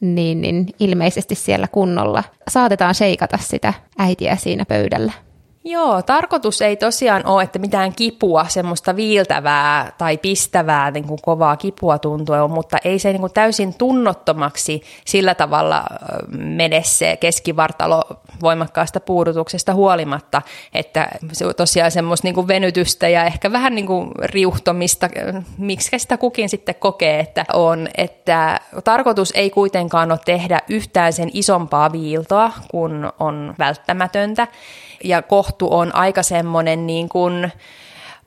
niin, niin ilmeisesti siellä kunnolla saatetaan seikata sitä äitiä siinä pöydällä. Joo, tarkoitus ei tosiaan ole, että mitään kipua, semmoista viiltävää tai pistävää niin kuin kovaa kipua tuntuu, mutta ei se niin kuin täysin tunnottomaksi sillä tavalla mene se keskivartalo voimakkaasta puudutuksesta huolimatta, että se on tosiaan semmoista niin kuin venytystä ja ehkä vähän niin kuin riuhtomista, miksi sitä kukin sitten kokee, että on, että tarkoitus ei kuitenkaan ole tehdä yhtään sen isompaa viiltoa, kun on välttämätöntä, ja kohtu on aika semmoinen niin kuin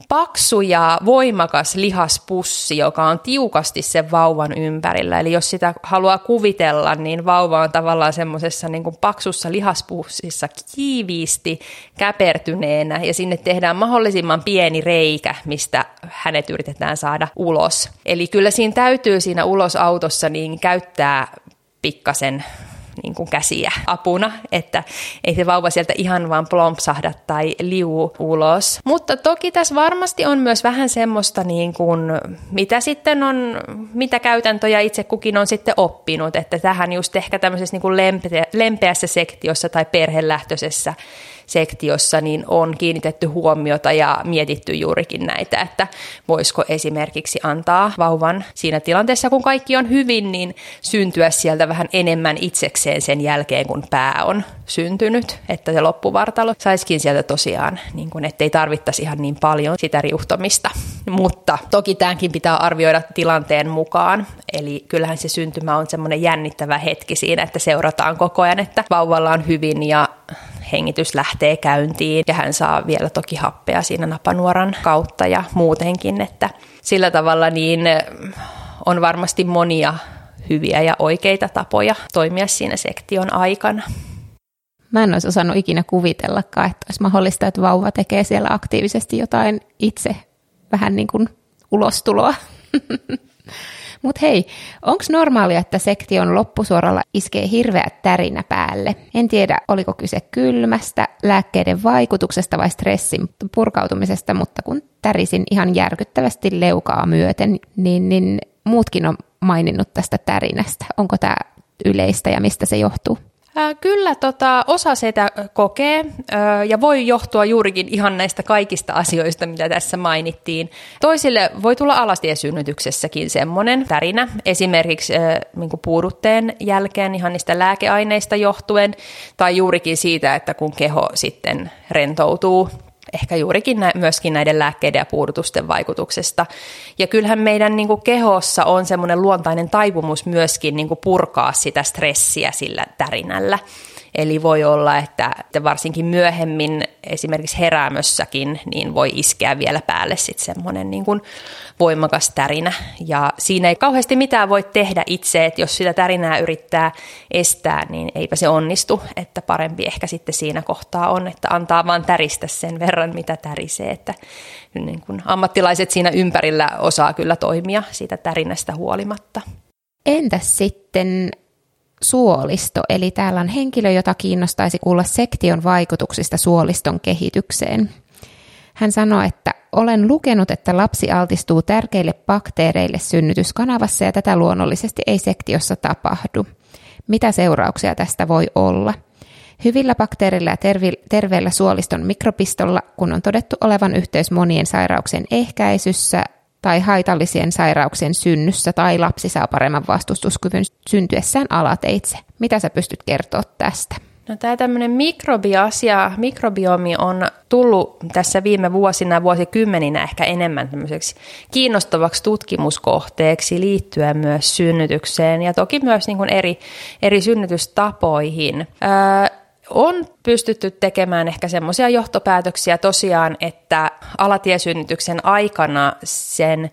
paksu ja voimakas lihaspussi, joka on tiukasti sen vauvan ympärillä. Eli jos sitä haluaa kuvitella, niin vauva on tavallaan semmoisessa niin paksussa lihaspussissa kiiviisti käpertyneenä ja sinne tehdään mahdollisimman pieni reikä, mistä hänet yritetään saada ulos. Eli kyllä siinä täytyy siinä ulosautossa niin käyttää pikkasen niin kuin käsiä apuna, että ei se vauva sieltä ihan vaan plompsahda tai liu ulos. Mutta toki tässä varmasti on myös vähän semmoista, niin kuin, mitä sitten on, mitä käytäntöjä itse kukin on sitten oppinut, että tähän just ehkä tämmöisessä niin kuin lempeä, lempeässä sektiossa tai perhelähtöisessä sektiossa niin on kiinnitetty huomiota ja mietitty juurikin näitä, että voisiko esimerkiksi antaa vauvan siinä tilanteessa, kun kaikki on hyvin, niin syntyä sieltä vähän enemmän itsekseen sen jälkeen, kun pää on syntynyt, että se loppuvartalo saisikin sieltä tosiaan, niin kuin, ettei tarvittaisi ihan niin paljon sitä riuhtomista. Mutta toki tämänkin pitää arvioida tilanteen mukaan, eli kyllähän se syntymä on semmoinen jännittävä hetki siinä, että seurataan koko ajan, että vauvalla on hyvin ja hengitys lähtee käyntiin ja hän saa vielä toki happea siinä napanuoran kautta ja muutenkin, että sillä tavalla niin on varmasti monia hyviä ja oikeita tapoja toimia siinä sektion aikana. Mä en olisi osannut ikinä kuvitellakaan, että olisi mahdollista, että vauva tekee siellä aktiivisesti jotain itse vähän niin kuin ulostuloa. *laughs* Mutta hei, onko normaalia, että sektion loppusuoralla iskee hirveä tärinä päälle? En tiedä, oliko kyse kylmästä, lääkkeiden vaikutuksesta vai stressin purkautumisesta, mutta kun tärisin ihan järkyttävästi leukaa myöten, niin, niin muutkin on maininnut tästä tärinästä. Onko tämä yleistä ja mistä se johtuu? Kyllä tota, osa sitä kokee ja voi johtua juurikin ihan näistä kaikista asioista, mitä tässä mainittiin. Toisille voi tulla alastiesynnytyksessäkin semmoinen tärinä, esimerkiksi niin puudutteen jälkeen ihan niistä lääkeaineista johtuen, tai juurikin siitä, että kun keho sitten rentoutuu ehkä juurikin nä- myöskin näiden lääkkeiden ja puudutusten vaikutuksesta. Ja kyllähän meidän niin kuin kehossa on semmoinen luontainen taipumus myöskin niin kuin purkaa sitä stressiä sillä tärinällä. Eli voi olla, että, että varsinkin myöhemmin esimerkiksi heräämössäkin niin voi iskeä vielä päälle sitten semmoinen niin kuin voimakas tärinä. Ja siinä ei kauheasti mitään voi tehdä itse, että jos sitä tärinää yrittää estää, niin eipä se onnistu. Että parempi ehkä sitten siinä kohtaa on, että antaa vaan täristä sen verran, mitä tärisee. Että niin kuin ammattilaiset siinä ympärillä osaa kyllä toimia siitä tärinästä huolimatta. Entäs sitten suolisto, eli täällä on henkilö, jota kiinnostaisi kuulla sektion vaikutuksista suoliston kehitykseen. Hän sanoi, että olen lukenut, että lapsi altistuu tärkeille bakteereille synnytyskanavassa ja tätä luonnollisesti ei sektiossa tapahdu. Mitä seurauksia tästä voi olla? Hyvillä bakteereilla ja terveellä suoliston mikropistolla, kun on todettu olevan yhteys monien sairauksien ehkäisyssä, tai haitallisien sairauksien synnyssä tai lapsi saa paremman vastustuskyvyn syntyessään alateitse. Mitä sä pystyt kertoa tästä? No, tämä tämmöinen mikrobiasia, mikrobiomi on tullut tässä viime vuosina, vuosikymmeninä ehkä enemmän tämmöiseksi kiinnostavaksi tutkimuskohteeksi liittyen myös synnytykseen ja toki myös niin kuin eri, eri synnytystapoihin. Öö, on pystytty tekemään ehkä semmoisia johtopäätöksiä tosiaan, että alatiesynnytyksen aikana sen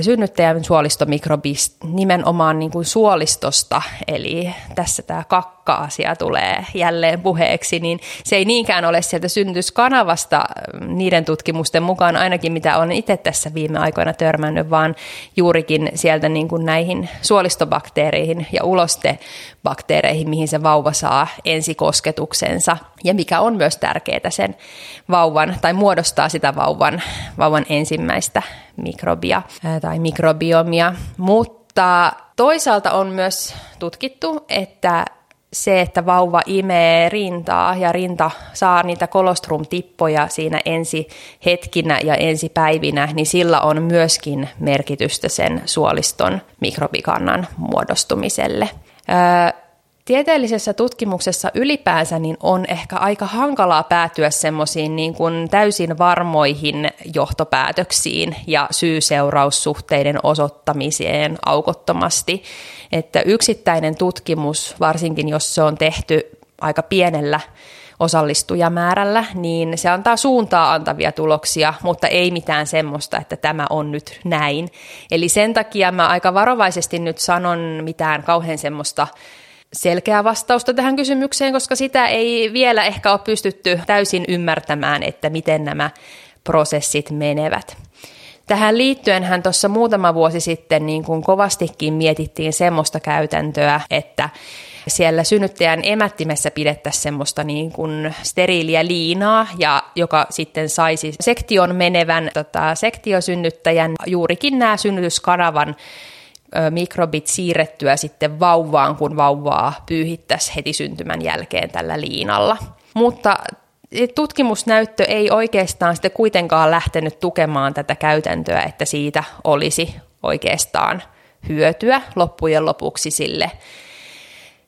synnyttäjän suolistomikrobis nimenomaan niin kuin suolistosta, eli tässä tämä kakka-asia tulee jälleen puheeksi, niin se ei niinkään ole sieltä synnytyskanavasta niiden tutkimusten mukaan ainakin, mitä olen itse tässä viime aikoina törmännyt, vaan juurikin sieltä niin kuin näihin suolistobakteereihin ja ulostebakteereihin, mihin se vauva saa ensikosketuksensa, ja mikä on myös tärkeää sen vauvan, tai muodostaa sitä vauvan, vauvan ensimmäistä mikrobia tai mikrobiomia, mutta toisaalta on myös tutkittu, että se, että vauva imee rintaa ja rinta saa niitä kolostrum-tippoja siinä ensi hetkinä ja ensi päivinä, niin sillä on myöskin merkitystä sen suoliston mikrobikannan muodostumiselle. Tieteellisessä tutkimuksessa ylipäänsä niin on ehkä aika hankalaa päätyä semmoisiin niin kuin täysin varmoihin johtopäätöksiin ja syy-seuraussuhteiden osoittamiseen aukottomasti. Että yksittäinen tutkimus, varsinkin jos se on tehty aika pienellä osallistujamäärällä, niin se antaa suuntaa antavia tuloksia, mutta ei mitään semmoista, että tämä on nyt näin. Eli sen takia mä aika varovaisesti nyt sanon mitään kauhean semmoista selkeää vastausta tähän kysymykseen, koska sitä ei vielä ehkä ole pystytty täysin ymmärtämään, että miten nämä prosessit menevät. Tähän liittyen hän tuossa muutama vuosi sitten niin kuin kovastikin mietittiin semmoista käytäntöä, että siellä synnyttäjän emättimessä pidettäisiin semmoista niin kuin steriiliä liinaa, ja joka sitten saisi sektion menevän tota, sektiosynnyttäjän juurikin nämä synnytyskanavan mikrobit siirrettyä sitten vauvaan, kun vauvaa pyyhittäisi heti syntymän jälkeen tällä liinalla. Mutta tutkimusnäyttö ei oikeastaan sitten kuitenkaan lähtenyt tukemaan tätä käytäntöä, että siitä olisi oikeastaan hyötyä loppujen lopuksi sille,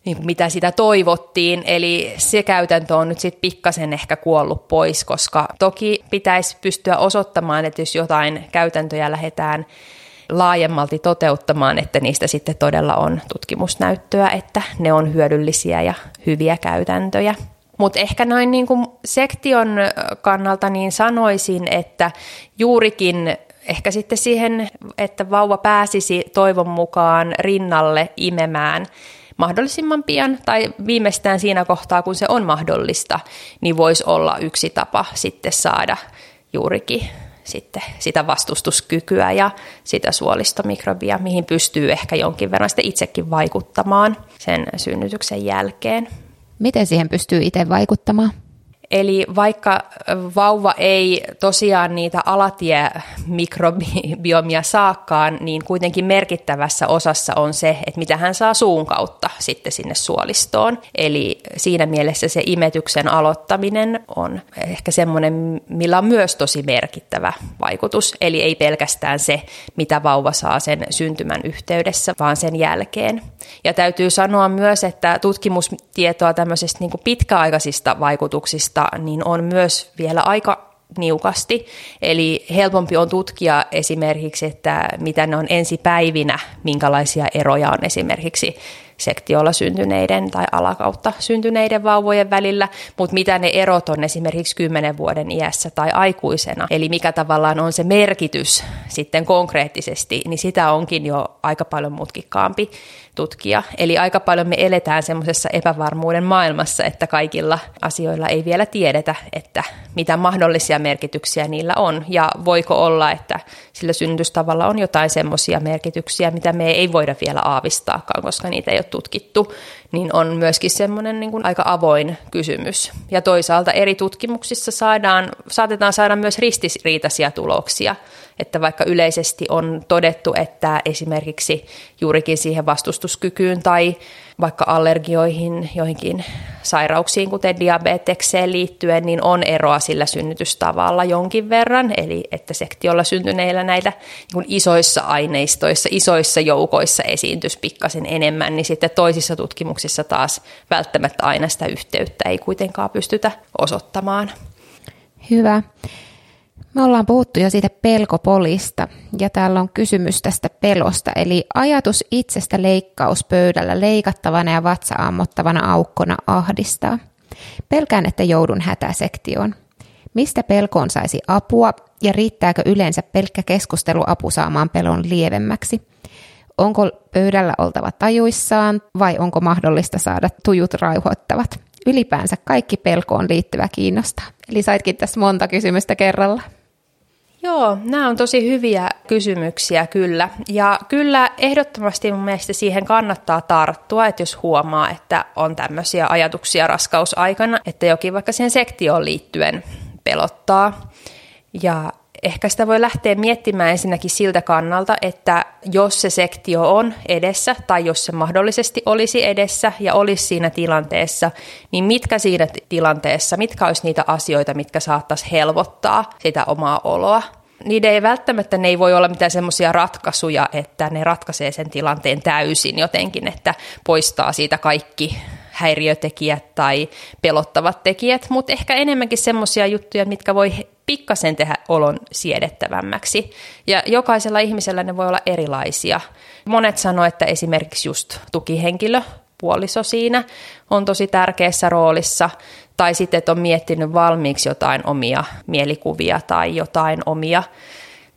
niin mitä sitä toivottiin. Eli se käytäntö on nyt sitten pikkasen ehkä kuollut pois, koska toki pitäisi pystyä osoittamaan, että jos jotain käytäntöjä lähdetään laajemmalti toteuttamaan, että niistä sitten todella on tutkimusnäyttöä, että ne on hyödyllisiä ja hyviä käytäntöjä. Mutta ehkä noin niin kuin sektion kannalta niin sanoisin, että juurikin ehkä sitten siihen, että vauva pääsisi toivon mukaan rinnalle imemään mahdollisimman pian tai viimeistään siinä kohtaa, kun se on mahdollista, niin voisi olla yksi tapa sitten saada juurikin sitten sitä vastustuskykyä ja sitä suolistomikrobia, mihin pystyy ehkä jonkin verran sitten itsekin vaikuttamaan sen synnytyksen jälkeen. Miten siihen pystyy itse vaikuttamaan? Eli vaikka vauva ei tosiaan niitä alatiemikrobiomia saakaan, niin kuitenkin merkittävässä osassa on se, että mitä hän saa suun kautta sitten sinne suolistoon. Eli siinä mielessä se imetyksen aloittaminen on ehkä semmoinen, millä on myös tosi merkittävä vaikutus. Eli ei pelkästään se, mitä vauva saa sen syntymän yhteydessä, vaan sen jälkeen. Ja täytyy sanoa myös, että tutkimustietoa tämmöisistä niin pitkäaikaisista vaikutuksista tutkimusta, niin on myös vielä aika niukasti. Eli helpompi on tutkia esimerkiksi, että mitä ne on ensipäivinä, minkälaisia eroja on esimerkiksi sektiolla syntyneiden tai alakautta syntyneiden vauvojen välillä, mutta mitä ne erot on esimerkiksi 10 vuoden iässä tai aikuisena, eli mikä tavallaan on se merkitys sitten konkreettisesti, niin sitä onkin jo aika paljon mutkikkaampi tutkia. Eli aika paljon me eletään semmoisessa epävarmuuden maailmassa, että kaikilla asioilla ei vielä tiedetä, että mitä mahdollisia merkityksiä niillä on. Ja voiko olla, että sillä synnytystavalla on jotain semmoisia merkityksiä, mitä me ei voida vielä aavistaakaan, koska niitä ei ole tutkittu, niin on myöskin semmoinen niin kuin aika avoin kysymys. Ja toisaalta eri tutkimuksissa saadaan, saatetaan saada myös ristiriitaisia tuloksia, että vaikka yleisesti on todettu, että esimerkiksi juurikin siihen vastustuskykyyn tai vaikka allergioihin, joihinkin sairauksiin, kuten diabetekseen liittyen, niin on eroa sillä synnytystavalla jonkin verran, eli että sektiolla syntyneillä näitä niin isoissa aineistoissa, isoissa joukoissa esiintys pikkasen enemmän, niin sitten toisissa tutkimuksissa taas välttämättä aina sitä yhteyttä ei kuitenkaan pystytä osoittamaan. Hyvä. Me ollaan puhuttu jo siitä pelkopolista ja täällä on kysymys tästä pelosta, eli ajatus itsestä leikkauspöydällä leikattavana ja vatsa-ammottavana aukkona ahdistaa. Pelkään, että joudun hätäsektioon. Mistä pelkoon saisi apua ja riittääkö yleensä pelkkä keskusteluapu saamaan pelon lievemmäksi? Onko pöydällä oltava tajuissaan vai onko mahdollista saada tujut rauhoittavat? Ylipäänsä kaikki pelkoon liittyvä kiinnostaa. Eli saitkin tässä monta kysymystä kerralla. Joo, nämä on tosi hyviä kysymyksiä kyllä. Ja kyllä ehdottomasti mun mielestä siihen kannattaa tarttua, että jos huomaa, että on tämmöisiä ajatuksia raskausaikana, että jokin vaikka siihen sektioon liittyen pelottaa. Ja ehkä sitä voi lähteä miettimään ensinnäkin siltä kannalta, että jos se sektio on edessä tai jos se mahdollisesti olisi edessä ja olisi siinä tilanteessa, niin mitkä siinä tilanteessa, mitkä olisi niitä asioita, mitkä saattaisi helpottaa sitä omaa oloa. Niiden ei välttämättä, ne ei voi olla mitään semmoisia ratkaisuja, että ne ratkaisee sen tilanteen täysin jotenkin, että poistaa siitä kaikki häiriötekijät tai pelottavat tekijät, mutta ehkä enemmänkin semmoisia juttuja, mitkä voi pikkasen tehdä olon siedettävämmäksi. Ja jokaisella ihmisellä ne voi olla erilaisia. Monet sanoo, että esimerkiksi just tukihenkilö, puoliso siinä, on tosi tärkeässä roolissa. Tai sitten, että on miettinyt valmiiksi jotain omia mielikuvia tai jotain omia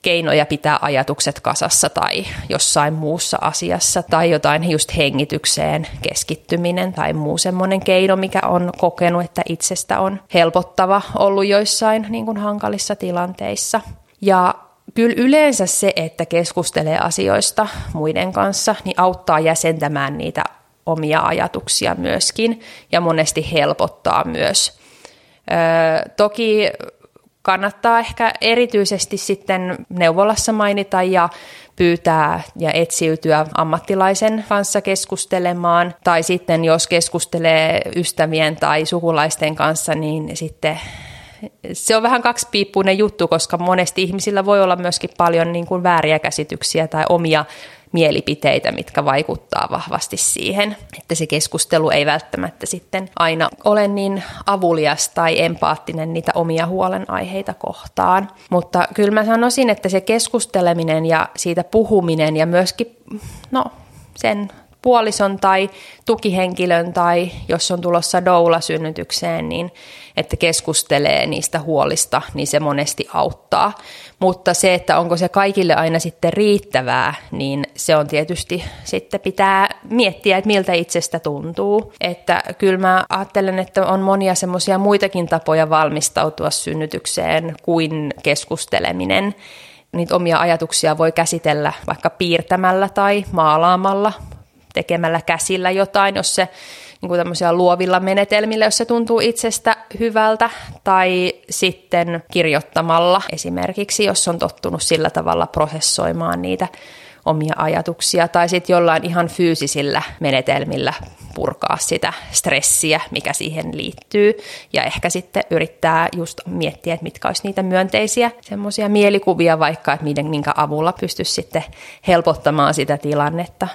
keinoja pitää ajatukset kasassa tai jossain muussa asiassa tai jotain just hengitykseen keskittyminen tai muu semmoinen keino, mikä on kokenut, että itsestä on helpottava ollut joissain niin kuin hankalissa tilanteissa. Ja kyllä yleensä se, että keskustelee asioista muiden kanssa, niin auttaa jäsentämään niitä omia ajatuksia myöskin ja monesti helpottaa myös. Öö, toki kannattaa ehkä erityisesti sitten neuvolassa mainita ja pyytää ja etsiytyä ammattilaisen kanssa keskustelemaan. Tai sitten jos keskustelee ystävien tai sukulaisten kanssa, niin sitten se on vähän kaksipiippuinen juttu, koska monesti ihmisillä voi olla myöskin paljon niin kuin vääriä käsityksiä tai omia mielipiteitä, mitkä vaikuttaa vahvasti siihen, että se keskustelu ei välttämättä sitten aina ole niin avulias tai empaattinen niitä omia huolenaiheita kohtaan. Mutta kyllä mä sanoisin, että se keskusteleminen ja siitä puhuminen ja myöskin no, sen puolison tai tukihenkilön tai jos on tulossa doula synnytykseen, niin että keskustelee niistä huolista, niin se monesti auttaa. Mutta se, että onko se kaikille aina sitten riittävää, niin se on tietysti sitten pitää miettiä, että miltä itsestä tuntuu. Että kyllä mä ajattelen, että on monia semmoisia muitakin tapoja valmistautua synnytykseen kuin keskusteleminen niitä omia ajatuksia voi käsitellä vaikka piirtämällä tai maalaamalla, tekemällä käsillä jotain, jos se niin kuin luovilla menetelmillä, jos se tuntuu itsestä hyvältä, tai sitten kirjoittamalla esimerkiksi, jos on tottunut sillä tavalla prosessoimaan niitä omia ajatuksia, tai sitten jollain ihan fyysisillä menetelmillä purkaa sitä stressiä, mikä siihen liittyy, ja ehkä sitten yrittää just miettiä, että mitkä olisi niitä myönteisiä semmoisia mielikuvia vaikka, että minkä avulla pystyisi sitten helpottamaan sitä tilannetta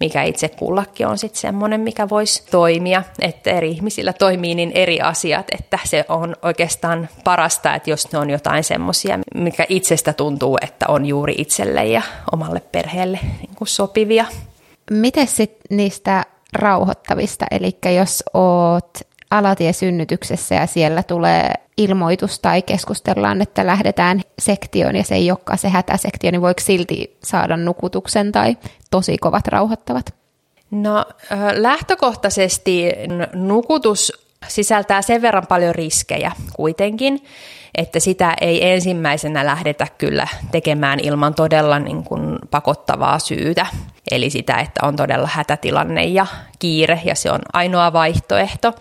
mikä itse kullakin on sitten semmoinen, mikä voisi toimia, että eri ihmisillä toimii niin eri asiat, että se on oikeastaan parasta, että jos ne on jotain semmoisia, mikä itsestä tuntuu, että on juuri itselle ja omalle perheelle niin sopivia. Miten sitten niistä rauhoittavista. Eli jos oot alatiesynnytyksessä ja siellä tulee ilmoitus tai keskustellaan, että lähdetään sektioon ja se ei olekaan se hätäsektio, niin voiko silti saada nukutuksen tai tosi kovat rauhoittavat? No lähtökohtaisesti nukutus sisältää sen verran paljon riskejä kuitenkin, että sitä ei ensimmäisenä lähdetä kyllä tekemään ilman todella niin kuin pakottavaa syytä. Eli sitä, että on todella hätätilanne ja kiire ja se on ainoa vaihtoehto.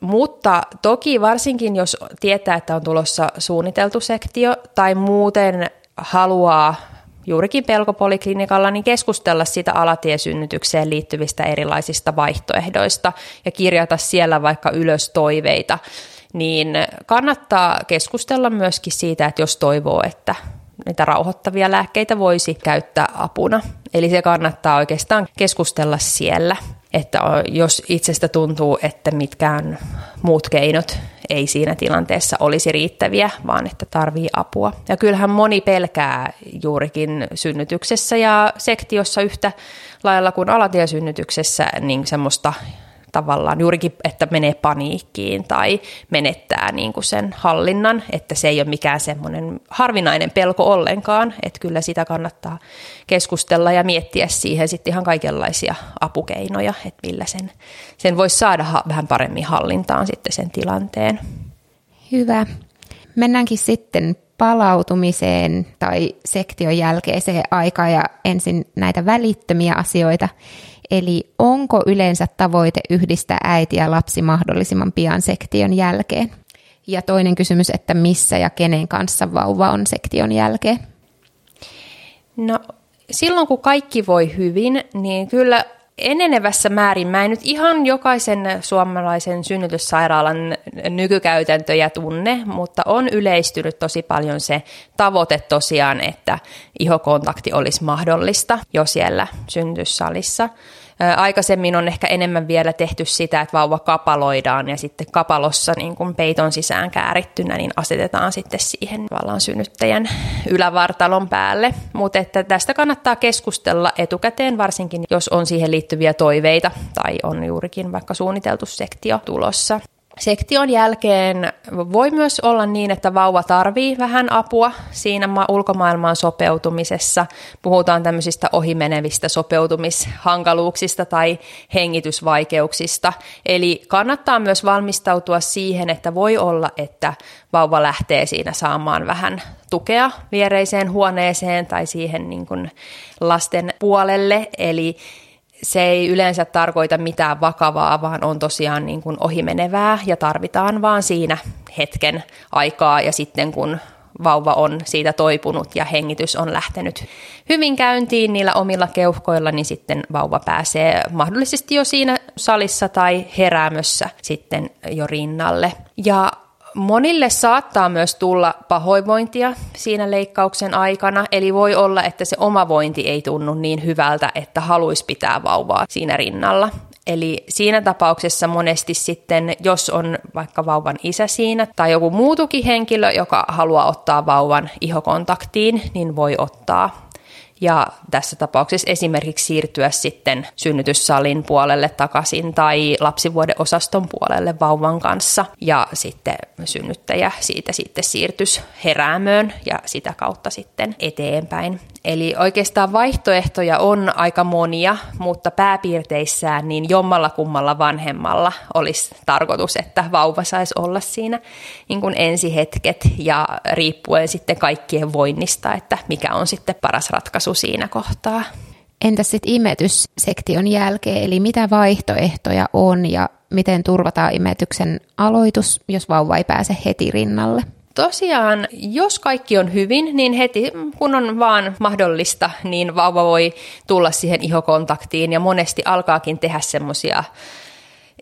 Mutta toki varsinkin, jos tietää, että on tulossa suunniteltu sektio tai muuten haluaa juurikin pelkopoliklinikalla niin keskustella sitä alatiesynnytykseen liittyvistä erilaisista vaihtoehdoista ja kirjata siellä vaikka ylös toiveita, niin kannattaa keskustella myöskin siitä, että jos toivoo, että niitä rauhoittavia lääkkeitä voisi käyttää apuna. Eli se kannattaa oikeastaan keskustella siellä, että jos itsestä tuntuu, että mitkään muut keinot ei siinä tilanteessa olisi riittäviä, vaan että tarvii apua. Ja kyllähän moni pelkää juurikin synnytyksessä ja sektiossa yhtä lailla kuin alatiesynnytyksessä niin semmoista tavallaan juurikin, että menee paniikkiin tai menettää niin kuin sen hallinnan, että se ei ole mikään semmoinen harvinainen pelko ollenkaan, että kyllä sitä kannattaa keskustella ja miettiä siihen sitten ihan kaikenlaisia apukeinoja, että millä sen, sen voisi saada vähän paremmin hallintaan sitten sen tilanteen. Hyvä. Mennäänkin sitten palautumiseen tai sektion jälkeiseen aikaan ja ensin näitä välittömiä asioita. Eli onko yleensä tavoite yhdistää äiti ja lapsi mahdollisimman pian sektion jälkeen? Ja toinen kysymys, että missä ja kenen kanssa vauva on sektion jälkeen? No silloin kun kaikki voi hyvin, niin kyllä enenevässä määrin, mä en nyt ihan jokaisen suomalaisen synnytyssairaalan nykykäytäntöjä tunne, mutta on yleistynyt tosi paljon se tavoite tosiaan, että ihokontakti olisi mahdollista jo siellä synnytyssalissa. Aikaisemmin on ehkä enemmän vielä tehty sitä, että vauva kapaloidaan ja sitten kapalossa niin kuin peiton sisään käärittynä, niin asetetaan sitten siihen tavallaan synnyttäjän ylävartalon päälle. Mutta tästä kannattaa keskustella etukäteen, varsinkin jos on siihen liittyviä toiveita tai on juurikin vaikka suunniteltu sektio tulossa. Sektion jälkeen voi myös olla niin, että vauva tarvii vähän apua siinä ulkomaailmaan sopeutumisessa. Puhutaan tämmöisistä ohimenevistä sopeutumishankaluuksista tai hengitysvaikeuksista. Eli kannattaa myös valmistautua siihen, että voi olla, että vauva lähtee siinä saamaan vähän tukea viereiseen huoneeseen tai siihen niin kuin lasten puolelle. Eli se ei yleensä tarkoita mitään vakavaa, vaan on tosiaan niin kuin ohimenevää ja tarvitaan vaan siinä hetken aikaa ja sitten kun vauva on siitä toipunut ja hengitys on lähtenyt hyvin käyntiin niillä omilla keuhkoilla, niin sitten vauva pääsee mahdollisesti jo siinä salissa tai heräämössä sitten jo rinnalle. Ja Monille saattaa myös tulla pahoinvointia siinä leikkauksen aikana, eli voi olla, että se oma vointi ei tunnu niin hyvältä, että haluaisi pitää vauvaa siinä rinnalla. Eli siinä tapauksessa monesti sitten, jos on vaikka vauvan isä siinä tai joku muu tukihenkilö, joka haluaa ottaa vauvan ihokontaktiin, niin voi ottaa ja tässä tapauksessa esimerkiksi siirtyä sitten synnytyssalin puolelle takaisin tai lapsivuodeosaston puolelle vauvan kanssa ja sitten synnyttäjä siitä sitten siirtys heräämöön ja sitä kautta sitten eteenpäin. Eli oikeastaan vaihtoehtoja on aika monia, mutta pääpiirteissään niin jommalla kummalla vanhemmalla olisi tarkoitus, että vauva saisi olla siinä niin kuin ensihetket ja riippuen sitten kaikkien voinnista, että mikä on sitten paras ratkaisu siinä kohtaa. Entäs sitten imetyssektion jälkeen, eli mitä vaihtoehtoja on ja miten turvataan imetyksen aloitus, jos vauva ei pääse heti rinnalle? tosiaan, jos kaikki on hyvin, niin heti kun on vaan mahdollista, niin vauva voi tulla siihen ihokontaktiin ja monesti alkaakin tehdä semmoisia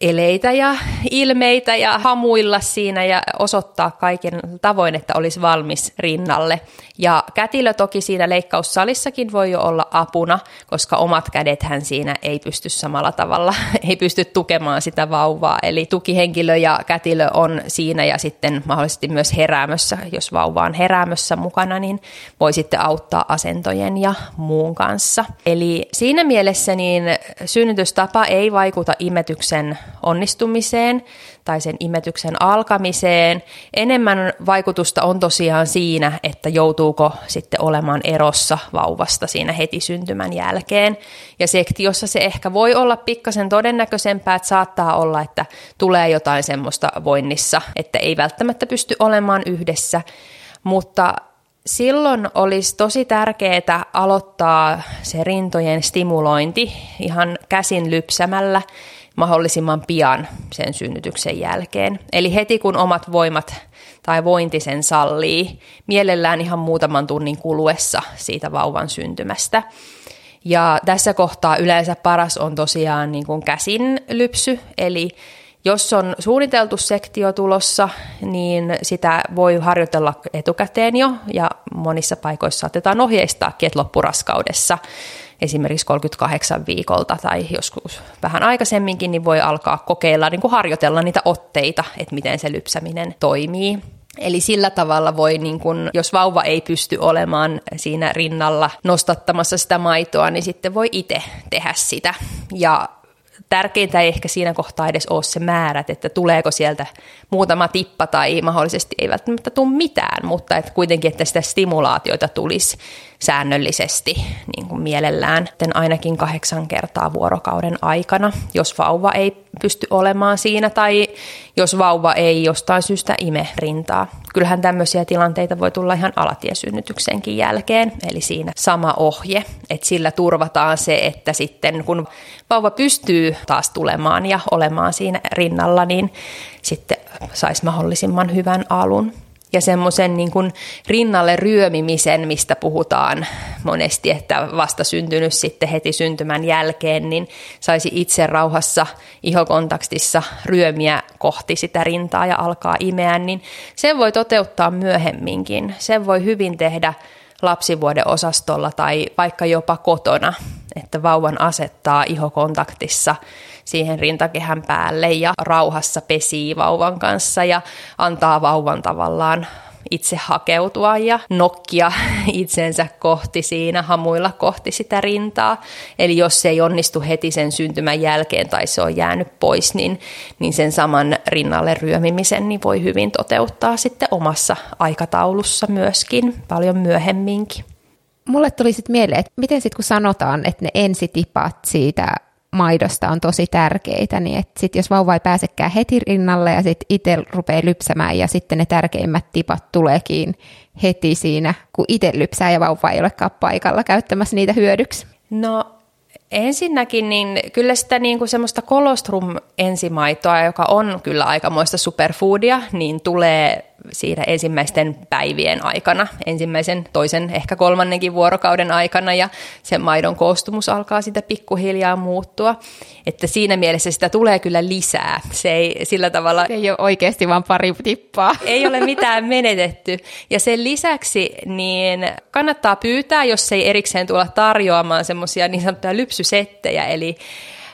eleitä ja ilmeitä ja hamuilla siinä ja osoittaa kaiken tavoin, että olisi valmis rinnalle. Ja kätilö toki siinä leikkaussalissakin voi jo olla apuna, koska omat kädethän siinä ei pysty samalla tavalla, *laughs* ei pysty tukemaan sitä vauvaa. Eli tukihenkilö ja kätilö on siinä ja sitten mahdollisesti myös heräämössä, jos vauva on heräämössä mukana, niin voi sitten auttaa asentojen ja muun kanssa. Eli siinä mielessä niin synnytystapa ei vaikuta imetyksen onnistumiseen tai sen imetyksen alkamiseen. Enemmän vaikutusta on tosiaan siinä, että joutuuko sitten olemaan erossa vauvasta siinä heti syntymän jälkeen. Ja sektiossa se ehkä voi olla pikkasen todennäköisempää, että saattaa olla, että tulee jotain semmoista voinnissa, että ei välttämättä pysty olemaan yhdessä. Mutta silloin olisi tosi tärkeää aloittaa se rintojen stimulointi ihan käsin lypsämällä mahdollisimman pian sen synnytyksen jälkeen. Eli heti kun omat voimat tai vointi sen sallii, mielellään ihan muutaman tunnin kuluessa siitä vauvan syntymästä. Ja tässä kohtaa yleensä paras on tosiaan niin kuin käsin lypsy, eli jos on suunniteltu sektio tulossa, niin sitä voi harjoitella etukäteen jo, ja monissa paikoissa saatetaan ohjeistaakin, että loppuraskaudessa esimerkiksi 38 viikolta tai joskus vähän aikaisemminkin, niin voi alkaa kokeilla, niin kuin harjoitella niitä otteita, että miten se lypsäminen toimii. Eli sillä tavalla voi, niin kun, jos vauva ei pysty olemaan siinä rinnalla nostattamassa sitä maitoa, niin sitten voi itse tehdä sitä. Ja tärkeintä ei ehkä siinä kohtaa edes ole se määrät, että tuleeko sieltä muutama tippa tai mahdollisesti ei välttämättä tule mitään, mutta että kuitenkin, että sitä stimulaatioita tulisi säännöllisesti niin kuin mielellään, ainakin kahdeksan kertaa vuorokauden aikana, jos vauva ei pysty olemaan siinä tai jos vauva ei jostain syystä ime rintaa. Kyllähän tämmöisiä tilanteita voi tulla ihan alatiesynnytyksenkin jälkeen, eli siinä sama ohje, että sillä turvataan se, että sitten kun vauva pystyy taas tulemaan ja olemaan siinä rinnalla, niin sitten saisi mahdollisimman hyvän alun ja semmoisen niin kuin rinnalle ryömimisen, mistä puhutaan monesti, että vasta syntynyt sitten heti syntymän jälkeen, niin saisi itse rauhassa ihokontaktissa ryömiä kohti sitä rintaa ja alkaa imeä, niin sen voi toteuttaa myöhemminkin. Sen voi hyvin tehdä lapsivuoden osastolla tai vaikka jopa kotona, että vauvan asettaa ihokontaktissa siihen rintakehän päälle ja rauhassa pesii vauvan kanssa ja antaa vauvan tavallaan itse hakeutua ja nokkia *laughs* itsensä kohti siinä, hamuilla kohti sitä rintaa. Eli jos se ei onnistu heti sen syntymän jälkeen tai se on jäänyt pois, niin, niin sen saman rinnalle ryömimisen niin voi hyvin toteuttaa sitten omassa aikataulussa myöskin, paljon myöhemminkin. Mulle tuli sitten mieleen, että miten sitten kun sanotaan, että ne ensitipat siitä maidosta on tosi tärkeitä, niin että sit jos vauva ei pääsekään heti rinnalle ja sitten itse rupeaa lypsämään ja sitten ne tärkeimmät tipat tuleekin heti siinä, kun itse lypsää ja vauva ei olekaan paikalla käyttämässä niitä hyödyksi? No Ensinnäkin niin kyllä sitä niin kuin semmoista kolostrum ensimaitoa, joka on kyllä aikamoista superfoodia, niin tulee siinä ensimmäisten päivien aikana, ensimmäisen, toisen, ehkä kolmannenkin vuorokauden aikana ja sen maidon koostumus alkaa sitä pikkuhiljaa muuttua. Että siinä mielessä sitä tulee kyllä lisää. Se ei sillä tavalla... Se ei ole oikeasti vain pari tippaa. Ei ole mitään menetetty. Ja sen lisäksi niin kannattaa pyytää, jos ei erikseen tulla tarjoamaan semmoisia niin sanottuja lypsysettejä, eli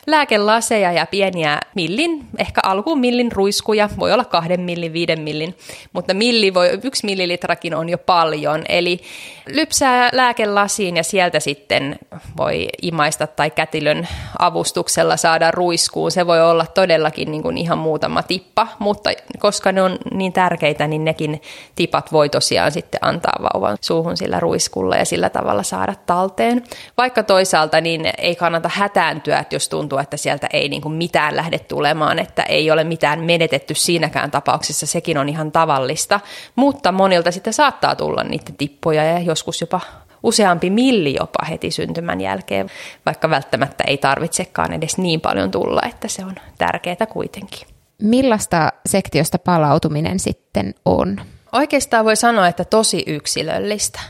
lääkelaseja ja pieniä millin, ehkä alkuun millin ruiskuja, voi olla kahden millin, viiden millin, mutta milli voi, yksi millilitrakin on jo paljon. Eli lypsää lääkelasiin ja sieltä sitten voi imaista tai kätilön avustuksella saada ruiskuun. Se voi olla todellakin niin kuin ihan muutama tippa, mutta koska ne on niin tärkeitä, niin nekin tipat voi tosiaan sitten antaa vauvan suuhun sillä ruiskulla ja sillä tavalla saada talteen. Vaikka toisaalta niin ei kannata hätääntyä, että jos tuntuu, että sieltä ei niin kuin mitään lähde tulemaan, että ei ole mitään menetetty siinäkään tapauksessa, sekin on ihan tavallista, mutta monilta sitten saattaa tulla niitä tippoja ja joskus jopa useampi milli jopa heti syntymän jälkeen, vaikka välttämättä ei tarvitsekaan edes niin paljon tulla, että se on tärkeää kuitenkin. Millaista sektiosta palautuminen sitten on? Oikeastaan voi sanoa, että tosi yksilöllistä.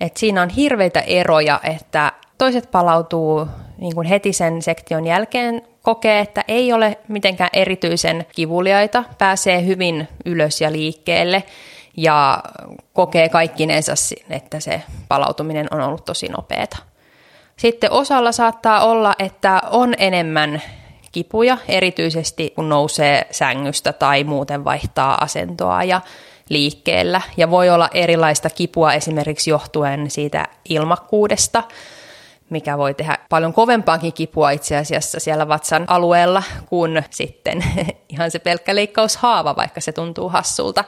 Et siinä on hirveitä eroja, että toiset palautuu niin kuin heti sen sektion jälkeen kokee, että ei ole mitenkään erityisen kivuliaita, pääsee hyvin ylös ja liikkeelle ja kokee kaikkinensa, että se palautuminen on ollut tosi nopeata. Sitten osalla saattaa olla, että on enemmän kipuja, erityisesti kun nousee sängystä tai muuten vaihtaa asentoa ja liikkeellä. Ja voi olla erilaista kipua esimerkiksi johtuen siitä ilmakkuudesta, mikä voi tehdä paljon kovempaakin kipua itse asiassa siellä vatsan alueella kuin sitten *laughs* ihan se pelkkä leikkaushaava, vaikka se tuntuu hassulta,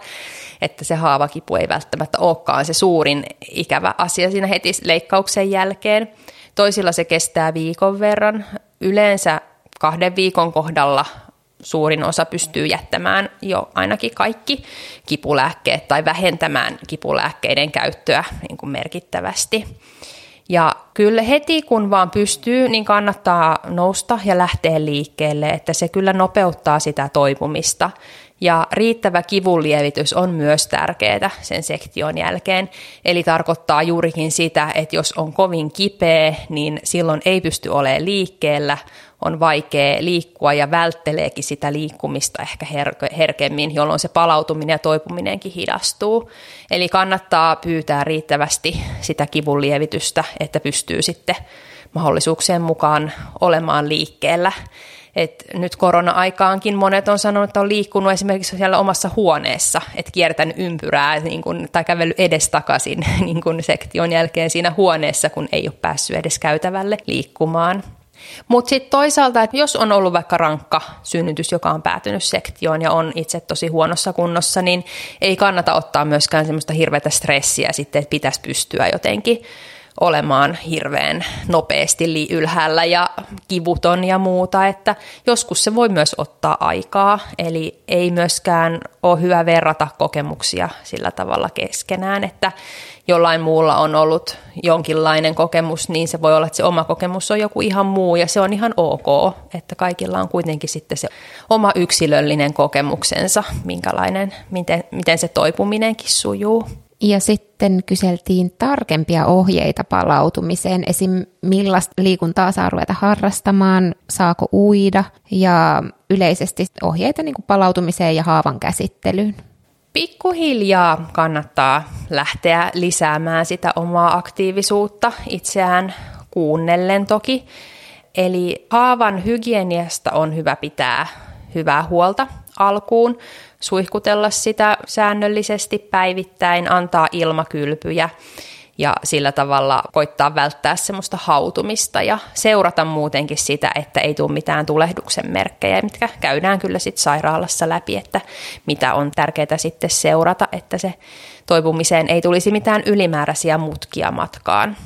että se haavakipu ei välttämättä olekaan se suurin ikävä asia siinä heti leikkauksen jälkeen. Toisilla se kestää viikon verran. Yleensä kahden viikon kohdalla suurin osa pystyy jättämään jo ainakin kaikki kipulääkkeet tai vähentämään kipulääkkeiden käyttöä niin kuin merkittävästi. Ja kyllä heti kun vaan pystyy, niin kannattaa nousta ja lähteä liikkeelle, että se kyllä nopeuttaa sitä toipumista. Ja riittävä kivunlievitys on myös tärkeää sen sektion jälkeen. Eli tarkoittaa juurikin sitä, että jos on kovin kipeä, niin silloin ei pysty olemaan liikkeellä, on vaikea liikkua ja vältteleekin sitä liikkumista ehkä herkemmin, jolloin se palautuminen ja toipuminenkin hidastuu. Eli kannattaa pyytää riittävästi sitä kivun lievitystä, että pystyy sitten mahdollisuuksien mukaan olemaan liikkeellä. Et nyt korona-aikaankin monet on sanonut, että on liikkunut esimerkiksi siellä omassa huoneessa, että kiertänyt ympyrää niin kun, tai kävellyt edestakaisin *laughs* niin kun sektion jälkeen siinä huoneessa, kun ei ole päässyt edes käytävälle liikkumaan. Mutta sitten toisaalta, että jos on ollut vaikka rankka synnytys, joka on päätynyt sektioon ja on itse tosi huonossa kunnossa, niin ei kannata ottaa myöskään semmoista hirveätä stressiä sitten, että pitäisi pystyä jotenkin olemaan hirveän nopeasti ylhäällä ja kivuton ja muuta, että joskus se voi myös ottaa aikaa, eli ei myöskään ole hyvä verrata kokemuksia sillä tavalla keskenään, että jollain muulla on ollut jonkinlainen kokemus, niin se voi olla, että se oma kokemus on joku ihan muu ja se on ihan ok, että kaikilla on kuitenkin sitten se oma yksilöllinen kokemuksensa, minkälainen, miten, miten se toipuminenkin sujuu. Ja sitten kyseltiin tarkempia ohjeita palautumiseen, esim. millaista liikuntaa saa ruveta harrastamaan, saako uida ja yleisesti ohjeita niin kuin palautumiseen ja haavan käsittelyyn. Pikkuhiljaa kannattaa lähteä lisäämään sitä omaa aktiivisuutta itseään kuunnellen toki. Eli haavan hygieniasta on hyvä pitää hyvää huolta alkuun, suihkutella sitä säännöllisesti päivittäin, antaa ilmakylpyjä ja sillä tavalla koittaa välttää semmoista hautumista ja seurata muutenkin sitä, että ei tule mitään tulehduksen merkkejä, mitkä käydään kyllä sitten sairaalassa läpi, että mitä on tärkeää sitten seurata, että se toipumiseen ei tulisi mitään ylimääräisiä mutkia matkaan.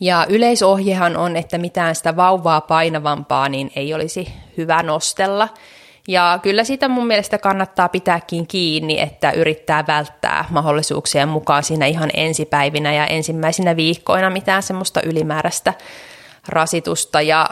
Ja yleisohjehan on, että mitään sitä vauvaa painavampaa niin ei olisi hyvä nostella – ja kyllä siitä mun mielestä kannattaa pitääkin kiinni, että yrittää välttää mahdollisuuksien mukaan siinä ihan ensipäivinä ja ensimmäisinä viikkoina mitään semmoista ylimääräistä rasitusta ja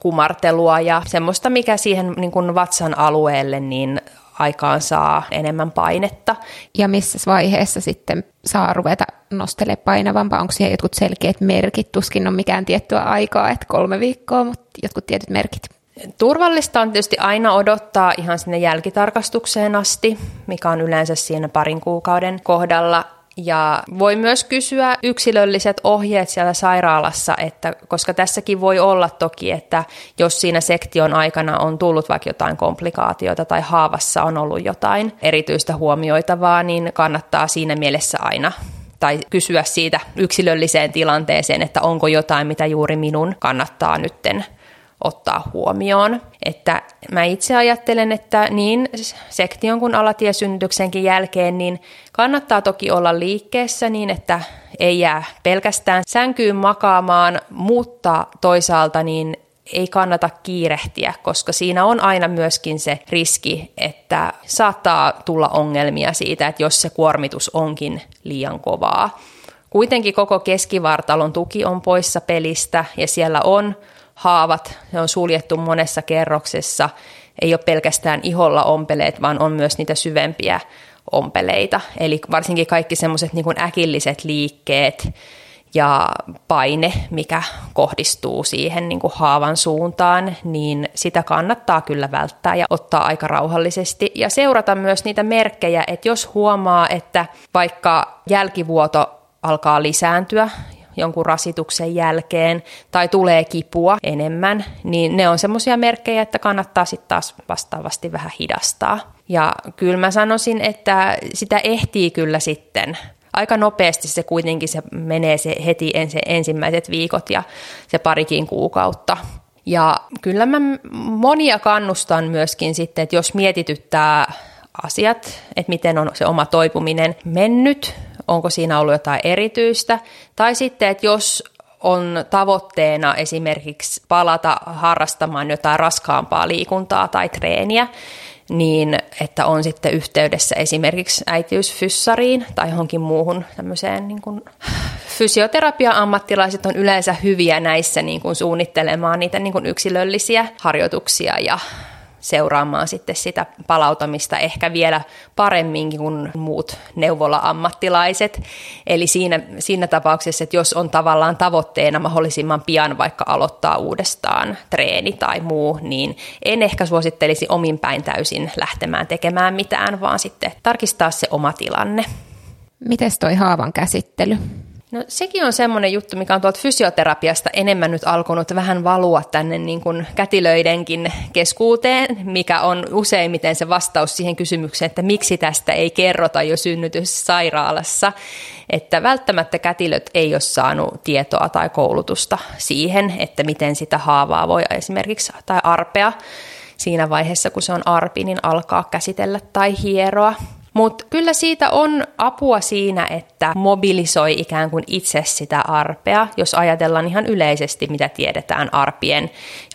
kumartelua ja semmoista, mikä siihen niin kuin vatsan alueelle niin aikaan saa enemmän painetta. Ja missä vaiheessa sitten saa ruveta nostelemaan painavampaa? Onko siihen jotkut selkeät merkit? Tuskin on mikään tiettyä aikaa, että kolme viikkoa, mutta jotkut tietyt merkit. Turvallista on tietysti aina odottaa ihan sinne jälkitarkastukseen asti, mikä on yleensä siinä parin kuukauden kohdalla. Ja voi myös kysyä yksilölliset ohjeet siellä sairaalassa, että koska tässäkin voi olla toki, että jos siinä sektion aikana on tullut vaikka jotain komplikaatioita tai haavassa on ollut jotain erityistä huomioitavaa, niin kannattaa siinä mielessä aina tai kysyä siitä yksilölliseen tilanteeseen, että onko jotain, mitä juuri minun kannattaa nytten ottaa huomioon. Että mä itse ajattelen, että niin sektion kuin alatiesynnytyksenkin jälkeen, niin kannattaa toki olla liikkeessä niin, että ei jää pelkästään sänkyyn makaamaan, mutta toisaalta niin ei kannata kiirehtiä, koska siinä on aina myöskin se riski, että saattaa tulla ongelmia siitä, että jos se kuormitus onkin liian kovaa. Kuitenkin koko keskivartalon tuki on poissa pelistä ja siellä on haavat, ne on suljettu monessa kerroksessa, ei ole pelkästään iholla ompeleet, vaan on myös niitä syvempiä ompeleita. Eli varsinkin kaikki semmoiset niin äkilliset liikkeet ja paine, mikä kohdistuu siihen niin kuin haavan suuntaan, niin sitä kannattaa kyllä välttää ja ottaa aika rauhallisesti. Ja seurata myös niitä merkkejä, että jos huomaa, että vaikka jälkivuoto alkaa lisääntyä jonkun rasituksen jälkeen tai tulee kipua enemmän, niin ne on semmoisia merkkejä, että kannattaa sitten taas vastaavasti vähän hidastaa. Ja kyllä mä sanoisin, että sitä ehtii kyllä sitten aika nopeasti se kuitenkin se menee se heti ensi, ensimmäiset viikot ja se parikin kuukautta. Ja kyllä mä monia kannustan myöskin sitten, että jos mietityttää asiat, että miten on se oma toipuminen mennyt, onko siinä ollut jotain erityistä, tai sitten, että jos on tavoitteena esimerkiksi palata harrastamaan jotain raskaampaa liikuntaa tai treeniä, niin että on sitten yhteydessä esimerkiksi äitiysfyssariin tai johonkin muuhun tämmöiseen niin kuin fysioterapia-ammattilaiset on yleensä hyviä näissä niin kuin suunnittelemaan niitä niin kuin yksilöllisiä harjoituksia ja seuraamaan sitten sitä palautamista ehkä vielä paremmin kuin muut neuvola-ammattilaiset. Eli siinä, siinä tapauksessa, että jos on tavallaan tavoitteena mahdollisimman pian vaikka aloittaa uudestaan treeni tai muu, niin en ehkä suosittelisi omin päin täysin lähtemään tekemään mitään, vaan sitten tarkistaa se oma tilanne. Mites toi haavan käsittely? No sekin on semmoinen juttu, mikä on tuolta fysioterapiasta enemmän nyt alkanut vähän valua tänne niin kuin kätilöidenkin keskuuteen, mikä on useimmiten se vastaus siihen kysymykseen, että miksi tästä ei kerrota jo synnytyssairaalassa. Että välttämättä kätilöt ei ole saanut tietoa tai koulutusta siihen, että miten sitä haavaa voi esimerkiksi tai arpea siinä vaiheessa, kun se on arpi, niin alkaa käsitellä tai hieroa. Mutta kyllä siitä on apua siinä, että mobilisoi ikään kuin itse sitä arpea, jos ajatellaan ihan yleisesti, mitä tiedetään arpien